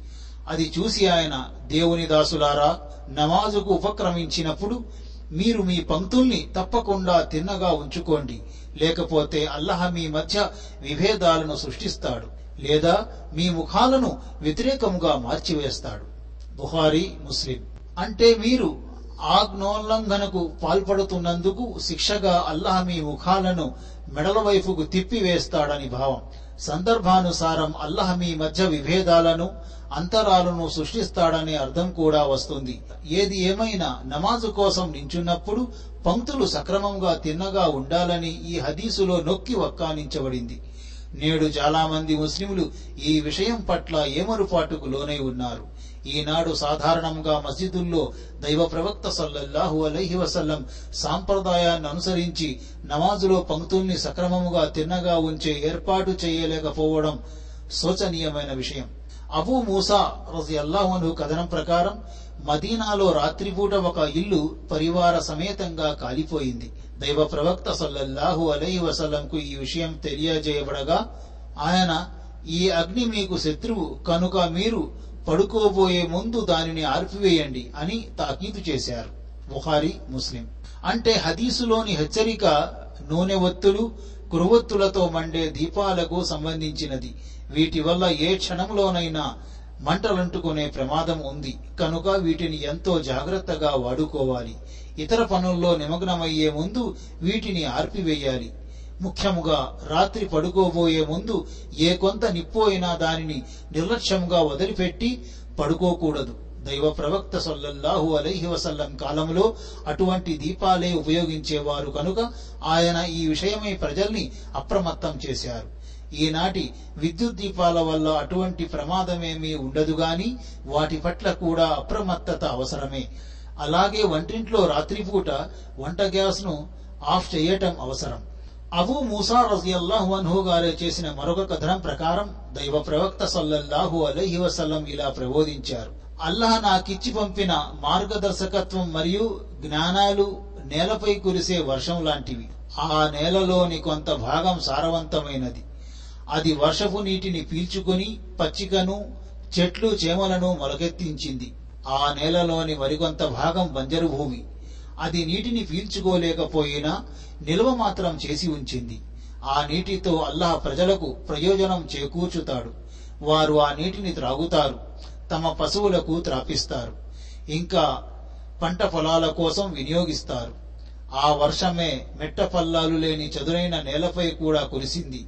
అది చూసి ఆయన దేవుని దాసులారా నమాజుకు ఉపక్రమించినప్పుడు మీరు మీ పంక్తుల్ని తప్పకుండా తిన్నగా ఉంచుకోండి. లేకపోతే అల్లహ మీ మధ్య విభేదాలను సృష్టిస్తాడు. లేదా మీ ముఖాలను వ్యతిరేకంగా మార్చివేస్తాడు. బుహారీ ముస్లిం. అంటే మీరు ఆజ్ఞోల్లంఘనకు పాల్పడుతున్నందుకు శిక్షగా అల్లాహ్ మీ ముఖాలను మెడల వైపుకు తిప్పివేస్తాడని భావం. సందర్భానుసారం అల్లహ మీ మధ్య విభేదాలను అంతరాలను సృష్టిస్తాడనే అర్థం కూడా వస్తుంది. ఏది ఏమైనా నమాజు కోసం నించున్నప్పుడు పంక్తులు సక్రమంగా తిన్నగా ఉండాలని ఈ హదీసులో నొక్కి వక్కానించబడింది. నేడు చాలామంది ముస్లింలు ఈ విషయం పట్ల ఏమరుపాటుకు లోనై ఉన్నారు. ఈనాడు సాధారణంగా మసీదుల్లో దైవ ప్రవక్త సల్లల్లాహు అలైహి వసల్లం సాంప్రదాయాన్ని అనుసరించి నమాజులో పంక్తుల్ని సక్రమముగా తిన్నగా ఉంచే ఏర్పాటు చేయలేకపోవడం శోచనీయమైన విషయం. అబూ మూసా రజియల్లాహును కథనం ప్రకారం మదీనాలో రాత్రిపూట ఒక ఇల్లు పరివార సమేతంగా కాలిపోయింది. దైవ ప్రవక్త సల్లల్లాహు అలై వసల్లంకు ఈ విషయం తెలియజేయబడగా ఆయన ఈ అగ్ని మీకు శత్రువు కనుక మీరు పడుకోబోయే ముందు దానిని ఆర్పివేయండి అని తాకీదు చేశారు. బుఖారి ముస్లిం. అంటే హదీసులోని హెచ్చరిక నూనె ఒత్తులు కురువొత్తులతో మండే దీపాలకు సంబంధించినది. వీటి వల్ల ఏ క్షణంలోనైనా మంటలంటుకునే ప్రమాదం ఉంది. కనుక వీటిని ఎంతో జాగ్రత్తగా వాడుకోవాలి. ఇతర పనుల్లో నిమగ్నమయ్యే ముందు వీటిని ఆర్పివేయాలి. ముఖ్యముగా రాత్రి పడుకోబోయే ముందు ఏ కొంత నిప్పోయినా దానిని నిర్లక్ష్యంగా వదిలిపెట్టి పడుకోకూడదు. దైవ ప్రవక్త సల్లల్లాహు అలైహి వసల్లం కాలంలో అటువంటి దీపాలే ఉపయోగించేవారు కనుక ఆయన ఈ విషయమై ప్రజల్ని అప్రమత్తం చేశారు. ఈనాటి విద్యుత్ దీపాల వల్ల అటువంటి ప్రమాదమేమీ ఉండదు గాని వాటి పట్ల కూడా అప్రమత్తత అవసరమే. అలాగే వంటింట్లో రాత్రిపూట వంట గ్యాస్ను ఆఫ్ చేయటం అవసరం. అబూ మూసా రజియల్లాహు అన్హు గారే చేసిన మరొక కథనం ప్రకారం దైవ ప్రవక్త సల్లల్లాహు అలహి వసల్లం ఇలా ప్రబోధించారు. అల్లాహ్ నాకిచ్చి పంపిన మార్గదర్శకత్వం మరియు జ్ఞానాలు నేలపై కురిసే వర్షం లాంటివి. ఆ నేలలోని కొంత భాగం సారవంతమైనది. అది వర్షపు నీటిని పీల్చుకొని పచ్చికను చెట్లు చేమలను మొలకెత్తించింది. ఆ నేలలోని మరికొంత భాగం బంజరు భూమి. అది నీటిని పీల్చుకోలేకపోయినా నిల్వ మాత్రం చేసి ఉంచింది. ఆ నీటితో అల్లాహ్ ప్రజలకు ప్రయోజనం చేకూర్చుతాడు. వారు ఆ నీటిని త్రాగుతారు తమ పశువులకు త్రాపిస్తారు ఇంకా పంట పొలాల కోసం వినియోగిస్తారు. ఆ వర్షమే మెట్ట పల్లాలు లేని చదునైన నేలపై కూడా కురిసింది.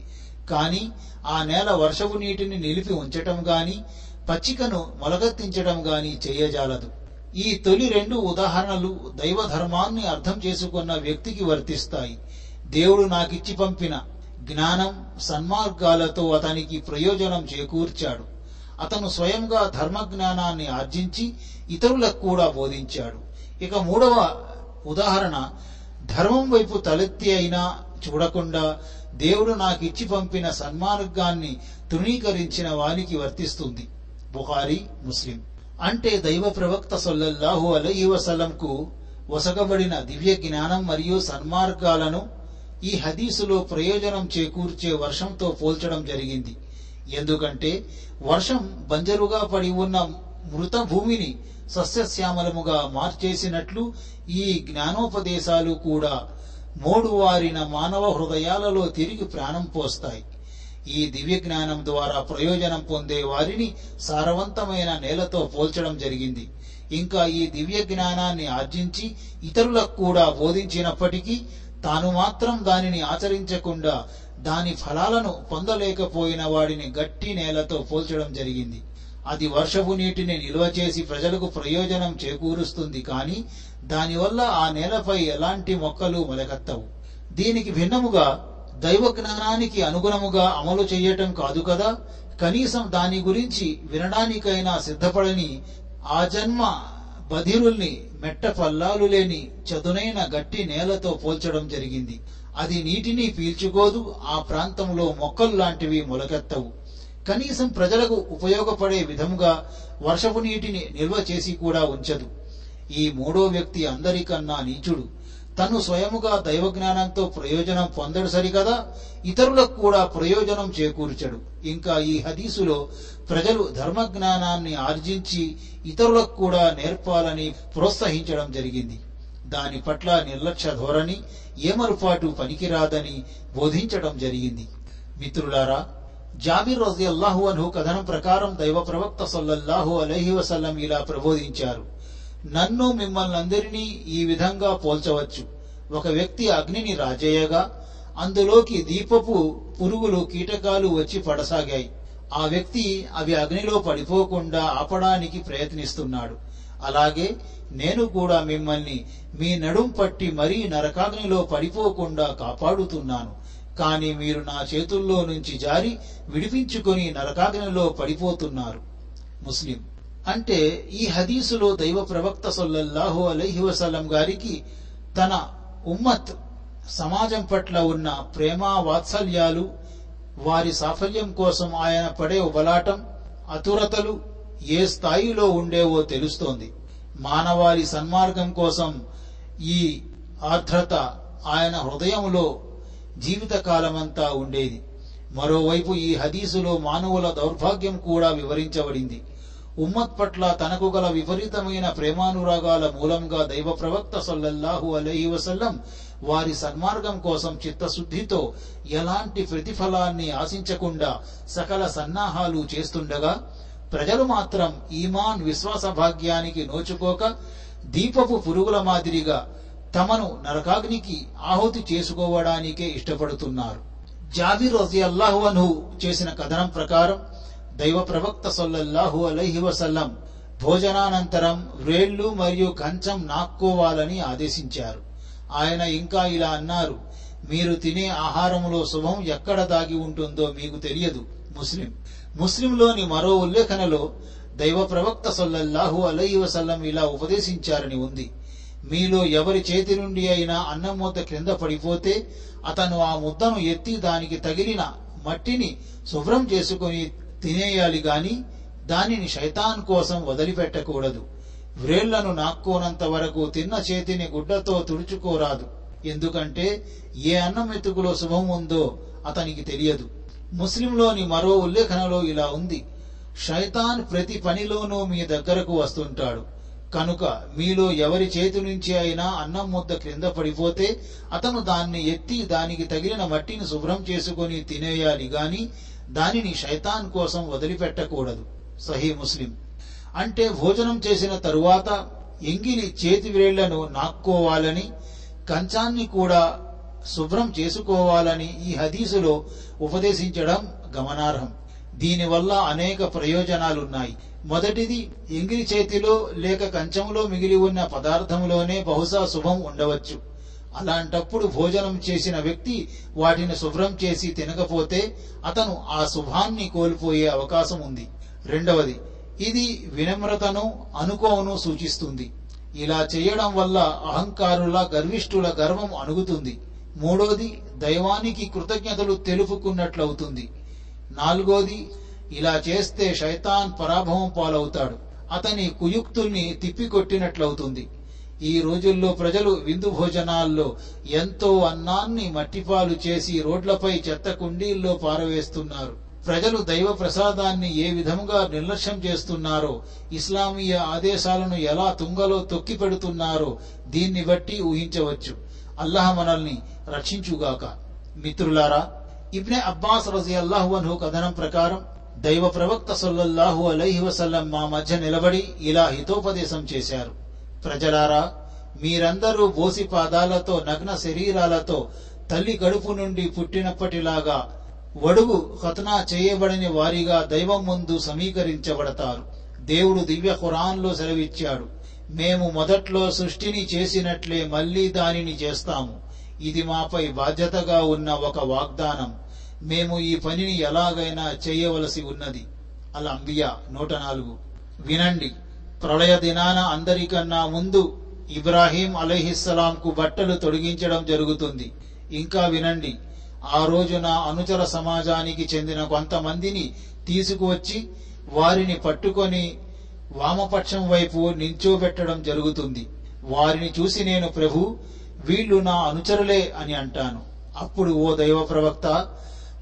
కాని ఆ నేల వర్షపు నీటిని నిలిపి ఉంచటం గాని పచ్చికను మొలగెత్తించడం గాని చేయజాలదు. ఈ తొలి రెండు ఉదాహరణలు దైవ ధర్మాన్ని అర్థం చేసుకున్న వ్యక్తికి వర్తిస్తాయి. దేవుడు నాకిచ్చి పంపిన జ్ఞానం సన్మార్గాలతో అతనికి ప్రయోజనం చేకూర్చాడు. అతను స్వయంగా ధర్మ జ్ఞానాన్ని ఆర్జించి ఇతరులకు కూడా బోధించాడు. ఇక మూడవ ఉదాహరణ ధర్మం వైపు తలెత్తి అయినా చూడకుండా దేవుడు నాకిచ్చి పంపిన సన్మార్గాన్ని తృణీకరించిన వానికి వర్తిస్తుంది. బుహారీ ముస్లిం. అంటే దైవ ప్రవక్త సొల్లహు అలహీ వసలంకు వసగబడిన దివ్య జ్ఞానం మరియు సన్మార్గాలను ఈ హదీసులో ప్రయోజనం చేకూర్చే వర్షంతో పోల్చడం జరిగింది. ఎందుకంటే వర్షం బంజరుగా పడి ఉన్న మృత భూమిని సస్యశ్యామలముగా మార్చేసినట్లు ఈ జ్ఞానోపదేశాలు కూడా మోడువారిన మానవ హృదయాలలో తిరిగి ప్రాణం పోస్తాయి. ఈ దివ్య జ్ఞానం ద్వారా ప్రయోజనం పొందే వారిని సారవంతమైన నేలతో పోల్చడం జరిగింది. ఇంకా ఈ దివ్య జ్ఞానాన్ని ఆర్జించి ఇతరులకు కూడా బోధించినప్పటికీ తాను మాత్రం దానిని ఆచరించకుండా దాని ఫలాలను పొందలేకపోయిన వాడిని గట్టి నేలతో పోల్చడం జరిగింది. అది వర్షపు నీటిని నిల్వ చేసి ప్రజలకు ప్రయోజనం చేకూరుస్తుంది కానీ దానివల్ల ఆ నేలపై ఎలాంటి మొక్కలు మొలకెత్తవు. దీనికి భిన్నముగా దైవ జ్ఞానానికి అనుగుణముగా అమలు చేయటం కాదు కదా? కనీసం దాని గురించి వినడానికైనా సిద్ధపడని ఆ జన్మ బధిరుల్ని మెట్ట పల్లాలు లేని చదునైన గట్టి నేలతో పోల్చడం జరిగింది. అది నీటిని పీల్చుకోదు ఆ ప్రాంతంలో మొక్కలు లాంటివి మొలకెత్తవు. కనీసం ప్రజలకు ఉపయోగపడే విధముగా వర్షపు నీటిని నిల్వ చేసి కూడా ఉంచదు. ఈ మూడో వ్యక్తి అందరికన్నా నీచుడు. తను స్వయముగా దైవ జ్ఞానంతో ప్రయోజనం పొందడు సరికదా? ఇతరులకు కూడా ప్రయోజనం చేకూర్చడు. ఇంకా ఈ హదీసులో ప్రజలు ధర్మ జ్ఞానాన్ని ఆర్జించి ఇతరులకు కూడా నేర్పాలని ప్రోత్సహించడం జరిగింది. దాని పట్ల నిర్లక్ష్య ధోరణి ఏమరుపాటు పనికిరాదని బోధించడం జరిగింది. మిత్రులారా జాబిర్ రజి అల్లాహు అన్హు కథనం ప్రకారం దైవ ప్రవక్త సల్లల్లాహు అలహి వసల్లం ఇలా ప్రబోధించారు. నన్ను మిమ్మల్ని అందరినీ ఈ విధంగా పోల్చవచ్చు. ఒక వ్యక్తి అగ్నిని రాజేయగా అందులోకి దీపపు పురుగులు కీటకాలు వచ్చి పడసాగాయి. ఆ వ్యక్తి అవి అగ్నిలో పడిపోకుండా ఆపడానికి ప్రయత్నిస్తున్నాడు. అలాగే నేను కూడా మిమ్మల్ని మీ నడుం పట్టి మరీ నరకాగ్నిలో పడిపోకుండా కాపాడుతున్నాను. కానీ మీరు నా చేతుల్లో నుంచి జారి విడిపించుకొని నరకాగ్నిలో పడిపోతున్నారు. ముస్లిం అంటే ఈ హదీసులో దైవ ప్రవక్త సొల్లహు అలైహి వసలం గారికి తన ఉమ్మత్ సమాజం పట్ల ఉన్న ప్రేమ వాత్సల్యాలు వారి సాఫల్యం కోసం ఆయన పడే ఉబలాటం అతురతలు ఏ స్థాయిలో ఉండేవో తెలుస్తోంది. మానవాళి సన్మార్గం కోసం ఈ ఆర్ద్రత ఆయన హృదయంలో జీవితకాలమంతా ఉండేది. మరోవైపు ఈ హదీసులో మానవుల దౌర్భాగ్యం కూడా వివరించబడింది. ఉమ్మత్ పట్ల తనకు గల విపరీతమైన ప్రేమానురాగాల మూలంగా దైవ ప్రవక్త సల్లల్లాహు అలహి వసల్లం వారి సన్మార్గం కోసం చిత్తశుద్ధితో ఎలాంటి ప్రతిఫలాన్ని ఆశించకుండా సకల సన్నాహాలు చేస్తుండగా ప్రజలు మాత్రం ఈమాన్ విశ్వాస భాగ్యానికి నోచుకోక దీపపు పురుగుల మాదిరిగా తమను నరకాగ్నికి ఆహుతి చేసుకోవడానికే ఇష్టపడుతున్నారు. జాబిర్ రజియల్లాహు అన్హు చేసిన కథనం ప్రకారం దైవ ప్రవక్త సొల్లల్లాహు అలైహి వసల్లం భోజనానంతరం వ్రేళ్ళు మరియు కంచం నాక్కోవాలని ఆదేశించారు. ఆయన ఇంకా ఇలా అన్నారు మీరు తినే ఆహారములో శుభం ఎక్కడ దాగి ఉంటుందో మీకు తెలియదు ముస్లిం. ముస్లింలోని మరో ఉల్లేఖనలో దైవ ప్రవక్త సొల్లల్లాహు అలైహి వసల్లం ఇలా ఉపదేశించారని ఉంది. మీలో ఎవరి చేతి నుండి అయినా అన్నం క్రింద పడిపోతే అతను ఆ ముద్దను ఎత్తి దానికి తగిలిన మట్టిని శుభ్రం చేసుకొని తినేయాలి గాని దానిని శైతాన్ కోసం వదిలిపెట్టకూడదు. వ్రేళ్ళను నాక్కోనంత వరకు తిన్న చేతిని గుడ్డతో తుడుచుకోరాదు. ఎందుకంటే ఏ అన్నం ఎత్తుకులో శుభం ఉందో అతనికి తెలియదు. ముస్లింలోని మరో ఉల్లేఖనలో ఇలా ఉంది. శైతాన్ ప్రతి పనిలోనూ మీ దగ్గరకు వస్తుంటాడు. కనుక మీలో ఎవరి చేతి నుంచి అయినా అన్నం ముద్ద క్రింద పడిపోతే అతను దాన్ని ఎత్తి దానికి తగిలిన మట్టిని శుభ్రం చేసుకొని తినేయాలి గాని దానిని శైతాన్ కోసం వదిలిపెట్టకూడదు. సహీ ముస్లిం. అంటే భోజనం చేసిన తరువాత ఎంగిలి చేతి వేళ్ళను నాక్కోవాలని కంచాన్ని కూడా శుభ్రం చేసుకోవాలని ఈ హదీసులో ఉపదేశించడం గమనార్హం. దీనివల్ల అనేక ప్రయోజనాలున్నాయి. మొదటిది ఎంగిలి చేతిలో లేక కంచంలో మిగిలి ఉన్న పదార్థంలోనే బహుశా శుభం ఉండవచ్చు. అలాంటప్పుడు భోజనం చేసిన వ్యక్తి వాటిని శుభ్రం చేసి తినకపోతే అతను ఆ శుభాన్ని కోల్పోయే అవకాశం ఉంది. రెండవది ఇది వినమ్రతను అనుకోవను సూచిస్తుంది. ఇలా చేయడం వల్ల అహంకారుల గర్విష్ఠుల గర్వం అణుగుతుంది. మూడోది దైవానికి కృతజ్ఞతలు తెలుపుకున్నట్లవుతుంది. నాలుగోది ఇలా చేస్తే శైతాన్ పరాభవం పాలవుతాడు. అతని కుయుక్తుల్ని తిప్పికొట్టినట్లవుతుంది. ఈ రోజుల్లో ప్రజలు విందు భోజనాల్లో ఎంతో అన్నాన్ని మట్టిపాలు చేసి రోడ్లపై చెత్త కుండీల్లో పారవేస్తున్నారు. ప్రజలు దైవ ప్రసాదాన్ని ఏ విధముగా నిర్లక్ష్యం చేస్తున్నారో ఇస్లామీయ ఆదేశాలను ఎలా తుంగలో తొక్కి పెడుతున్నారో దీన్ని బట్టి ఊహించవచ్చు. అల్లాహ్ మనల్ని రక్షించుగాక. మిత్రులారా ఇబ్నె అబ్బాస్ రజి అల్లాహు కథనం ప్రకారం దైవ ప్రవక్త సొల్లహు అలైహి వసల్లం మా మధ్య నిలబడి ఇలా హితోపదేశం చేశారు. ప్రజలారా మీరందరూ బోసి పాదాలతో నగ్న శరీరాలతో తల్లి గడుపు నుండి పుట్టినప్పటిలాగా వడుగు ఖతనా చేయబడని వారిగా దైవం ముందు సమీకరించబడతారు. దేవుడు దివ్య ఖురాన్లో సెలవిచ్చాడు. మేము మొదట్లో సృష్టిని చేసినట్లే మళ్ళీ దానిని చేస్తాము. ఇది మాపై బాధ్యతగా ఉన్న ఒక వాగ్దానం. మేము ఈ పనిని ఎలాగైనా చేయవలసి ఉన్నది. అల్ అంబియా నూట నాలుగు. వినండి. ప్రళయ దినాన అందరికన్నా ముందు ఇబ్రాహీం అలహిస్సలాంకు బట్టలు తొడిగించడం జరుగుతుంది. ఇంకా వినండి ఆ రోజున అనుచర సమాజానికి చెందిన కొంతమందిని తీసుకువచ్చి వారిని పట్టుకొని వామపక్షం వైపు నించోబెట్టడం జరుగుతుంది. వారిని చూసి నేను ప్రభు వీళ్ళు నా అనుచరులే అని అంటాను. అప్పుడు ఓ దైవ ప్రవక్త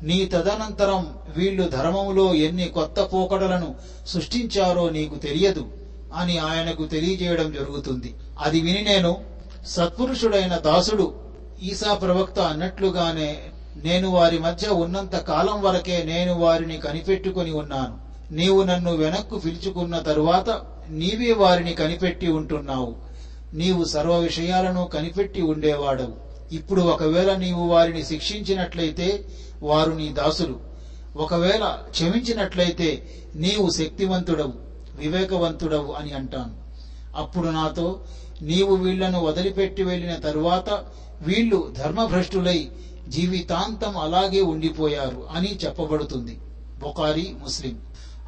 నీ తదనంతరం వీళ్ళు ధర్మములో ఎన్ని కొత్త పోకడలను సృష్టించారో నీకు తెలియదు. అని ఆయనకు తెలియజేయడం జరుగుతుంది. అది విని నేను సత్పురుషుడైన దాసుడు ఈసా ప్రవక్త అన్నట్లుగానే నేను వారి మధ్య ఉన్నంత కాలం వరకే నేను వారిని కనిపెట్టుకొని ఉన్నాను. నీవు నన్ను వెనక్కు పిలుచుకున్న తరువాత నీవే వారిని కనిపెట్టి ఉంటున్నావు. నీవు సర్వ విషయాలను కనిపెట్టి ఉండేవాడవు. ఇప్పుడు ఒకవేళ నీవు వారిని శిక్షించినట్లయితే వారు నీ దాసులు. ఒకవేళ క్షమించినట్లయితే నీవు శక్తివంతుడవు. వివేకవంతుడవు అని అంటాను. అప్పుడు నాతో నీవు వీళ్ళను వదిలిపెట్టి వెళ్ళిన తరువాత వీళ్ళు ధర్మభ్రష్టులై జీవితాంతం అలాగే ఉండిపోయారు అని చెప్పబడుతుంది. బొకారి ముస్లిం.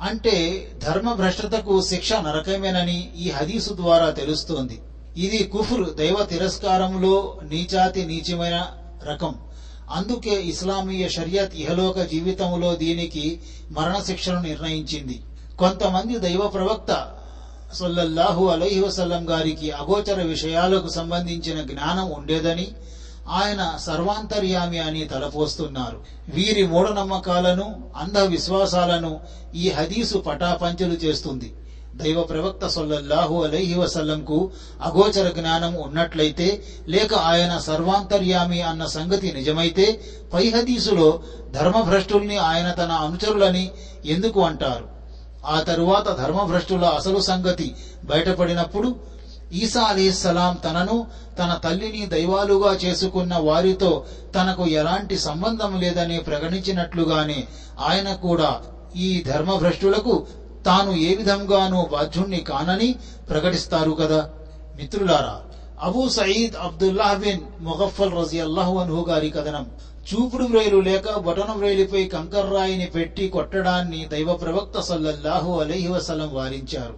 అంటే ధర్మభ్రష్టతకు శిక్ష నరకమేనని ఈ హదీసు ద్వారా తెలుస్తోంది. ఇది కుఫ్ర్ దైవ తిరస్కారంలో నీచాతి నీచమైన రకం. అందుకే ఇస్లామీయ షరియత్ ఇహలోక జీవితంలో దీనికి మరణశిక్షను నిర్ణయించింది. కొంతమంది దైవ ప్రవక్త సొల్లల్లాహు అలహి వసల్లం గారికి అగోచర విషయాలకు సంబంధించిన జ్ఞానం ఉండేదని ఆయన సర్వాంతర్యామి అని తలపోస్తున్నారు. వీరి మూఢనమ్మకాలను అంధవిశ్వాసాలను ఈ హదీసు పటాపంచలు చేస్తుంది. దైవ ప్రవక్త సొల్లల్లాహు అలహి వసల్లంకు అగోచర జ్ఞానం ఉన్నట్లయితే లేక ఆయన సర్వాంతర్యామి అన్న సంగతి నిజమైతే పై హదీసులో ధర్మభ్రష్టుల్ని ఆయన తన అనుచరులని ఎందుకు అంటారు? ఆ తరువాత ధర్మభ్రష్టుల అసలు సంగతి బయటపడినప్పుడు ఈసా సలాం తనను తన తల్లిని దైవాలుగా చేసుకున్న వారితో తనకు ఎలాంటి సంబంధం లేదని ప్రకటించినట్లుగానే ఆయన కూడా ఈ ధర్మభ్రష్టులకు తాను ఏ విధంగానూ బాధ్యుణ్ణి కానని ప్రకటిస్తారు కదా. మిత్రులారా Abu Saeed Abdullah bin Mughaffal రజియల్లాహు అన్హు గారి కథనం. చూపుడు వ్రేలు లేక బొటన వ్రేలిపై కంకర్రాయిని పెట్టి కొట్టడాన్ని దైవ ప్రవక్త సల్లల్లాహు అలైహి వసలం వారించారు.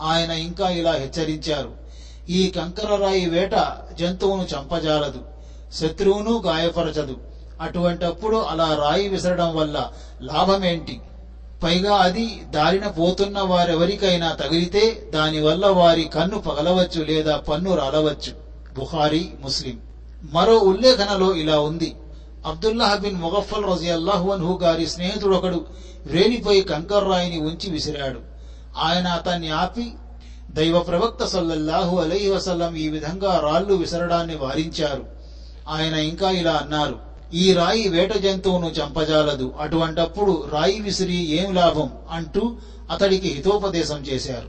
ఆయన ఇంకా ఇలా హెచ్చరించారు. ఈ కంకరరాయి వేట జంతువును చంపజాలదు శత్రువును గాయపరచదు. అటువంటప్పుడు అలా రాయి విసరడం వల్ల లాభమేంటి? పైగా అది దారిన పోతున్న వారెవరికైనా తగిలితే దానివల్ల వారి కన్ను పగలవచ్చు లేదా పన్ను రాలవచ్చు. బుహారీ ముస్లిం. మరో ఉల్లేఖనలో ఇలా ఉంది. అబ్దుల్లాహ్ బిన్ ముగఫల్ రజియల్లాహు అన్హు గారి స్నేహితుడొకడు వ్రేలిపై కంకర్రాయిని ఉంచి విసిరాడు. ఆయన అతన్ని ఆపి దైవ ప్రవక్త సల్లల్లాహు అలైహి వసల్లం ఈ విధంగా రాళ్ళు విసరడాన్ని వారించారు. ఆయన ఇంకా ఇలా అన్నారు ఈ రాయి వేట జంతువును చంపజాలదు. అటువంటప్పుడు రాయి విసిరి ఏం లాభం? అంటూ అతడికి హితోపదేశం చేశారు.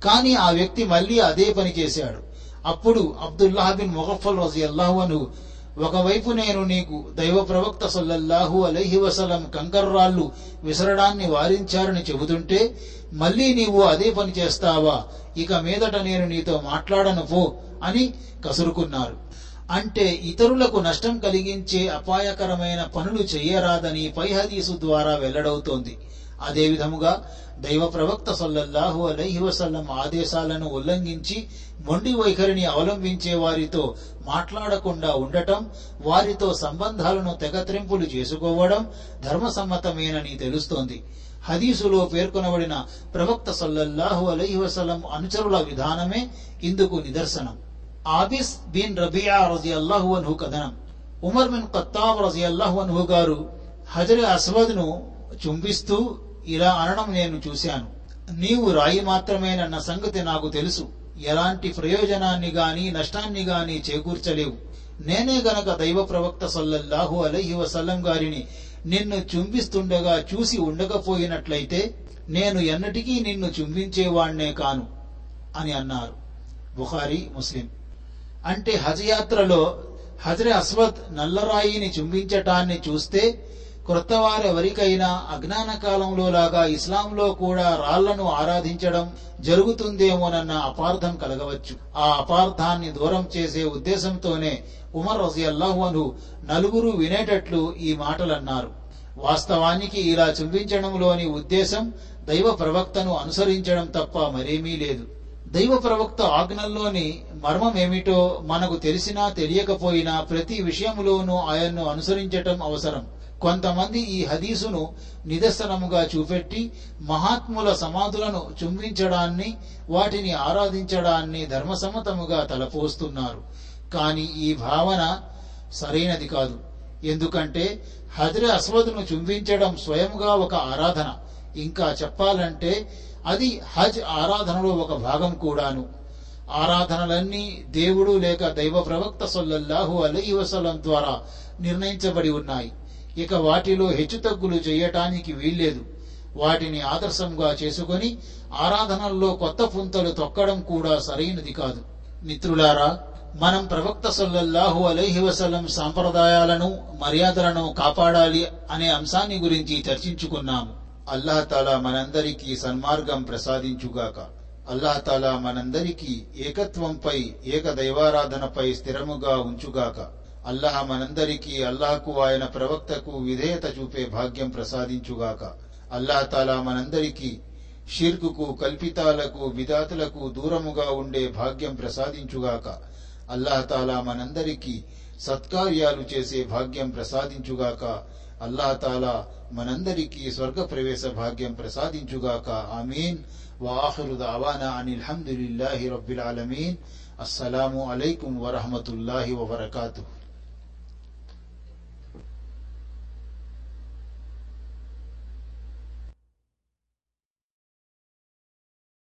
కానీ ఆ వ్యక్తి మళ్ళీ అదే పని చేశాడు. అప్పుడు అబ్దుల్లాహ్ బిన్ ముగఫల్ రజియల్లాహు అను ఒకవైపు నేను నీకు దైవ ప్రవక్త సల్లల్లాహు అలైహి వసలం కంకర్రాళ్ళు విసరడాన్ని వారించారని చెబుతుంటే మళ్ళీ నీవు అదే పని చేస్తావా? ఇక మీదట నేను నీతో మాట్లాడను పో అని కసురుకున్నారు. అంటే ఇతరులకు నష్టం కలిగించే అపాయకరమైన పనులు చెయ్యరాదని పై హదీసు ద్వారా వెల్లడవుతోంది. అదే విధముగా దైవ ప్రవక్త సల్లల్లాహు అలైహి వసల్లం ఆదేశాలను ఉల్లంఘించి మొండి వైఖరిని అవలంబించే వారితో మాట్లాడకుండా ఉండటం వారితో సంబంధాలను తెగత్రింపులు చేసుకోవడం ధర్మసమ్మతమేనని తెలుస్తోంది. హదీసులో పేర్కొనబడిన ప్రవక్త సల్లల్లాహు అలైహి వసల్లం అనుచరుల విధానమే ఇందుకు నిదర్శనం. ఆబిస్ బిన్ రబియా రజియల్లాహు అన్హు కథనం. ఉమర్ బిన్ కత్తాబ్ రజి అల్లాహు అన్హు గారు హజర్ అస్వద్ను చుంబిస్తూ ఇలా అనడం నేను చూశాను. నీవు రాయి మాత్రమేనన్న సంగతి నాకు తెలుసు. ఎలాంటి ప్రయోజనాన్ని గాని నష్టాన్ని గాని చేకూర్చలేవు. నేనే గనక దైవ ప్రవక్త సల్లల్లాహు అలహి వసల్లం గారిని నిన్ను చుంబిస్తుండగా చూసి ఉండకపోయినట్లయితే నేను ఎన్నటికీ నిన్ను చుంబించేవాణ్ణే కాను అని అన్నారు. బుఖారీ ముస్లిం. అంటే హజ్ యాత్రలో హజరే అస్వద్ నల్లరాయిని చుంబించటాన్ని చూస్తే క్రొత్త వారెవరికైనా అజ్ఞాన కాలంలో లాగా ఇస్లాంలో కూడా రాళ్ళను ఆరాధించడం జరుగుతుందేమోనన్న అపార్థం కలగవచ్చు. ఆ అపార్థాన్ని దూరం చేసే ఉద్దేశంతోనే ఉమర్ రజియల్లాహు అను నలుగురు వినేటట్లు ఈ మాటలన్నారు. వాస్తవానికి ఇలా చూపించడంలోని ఉద్దేశం దైవ ప్రవక్తను అనుసరించడం తప్ప మరేమీ లేదు. దైవ ప్రవక్త ఆజ్ఞల్లోని మర్మమేమిటో మనకు తెలిసినా తెలియకపోయినా ప్రతి విషయంలోనూ ఆయన్ను అనుసరించటం అవసరం. కొంతమంది ఈ హదీసును నిదర్శనముగా చూపెట్టి మహాత్ముల సమాధులను చుంబించడాన్ని వాటిని ఆరాధించడాన్ని ధర్మసమ్మతముగా తలపోస్తున్నారు. కాని ఈ భావన సరైనది కాదు. ఎందుకంటే హజర అస్వద్ను చుంబించడం స్వయంగా ఒక ఆరాధన. ఇంకా చెప్పాలంటే అది హజ్ ఆరాధనలో ఒక భాగం కూడాను. ఆరాధనలన్నీ దేవుడు లేక దైవ ప్రవక్త సొల్లల్లాహు అలీ వసలం ద్వారా నిర్ణయించబడి ఉన్నాయి. ఇక వాటిలో హెచ్చుతగ్గులు చేయటానికి వీల్లేదు. వాటిని ఆదర్శంగా చేసుకొని ఆరాధనల్లో కొత్త పుంతలు తొక్కడం కూడా సరైనది కాదు. మిత్రులారా మనం ప్రవక్త సొల్లహు అలైహి వసలం సాంప్రదాయాలను మర్యాదలను కాపాడాలి అనే అంశాన్ని గురించి చర్చించుకున్నాము. అల్లాహ్ తాలా మనందరికీ సన్మార్గం ప్రసాదించుగాక. అల్లాహ్ తాలా మనందరికీ ఏకత్వంపై ఏక దైవారాధనపై స్థిరముగా ఉంచుగాక. అల్లాహ్ మనందరికీ అల్లాహకు ఆయన ప్రవక్తకు విధేయత చూపే భాగ్యం ప్రసాదించుగాక. అల్లాహ తాలా మనందరికీ షిర్కుకు కల్పితాలకు విధాతులకు దూరముగా ఉండే భాగ్యం ప్రసాదించుగాక. అల్లాహ తాలా మనందరికీ సత్కార్యాలు చేసే భాగ్యం ప్రసాదించుగాక. అల్లాహ తాలా మనందరికీ స్వర్గ ప్రవేశ భాగ్యం ప్రసాదించుగాక. ఆమీన్. వాఖిరు దావానా అనిల్ హమ్దులిల్లాహి రబ్బిల్ ఆలమీన్. అస్సలాము అలైకుం వరహమతుల్లాహి వబర్కాతుహు.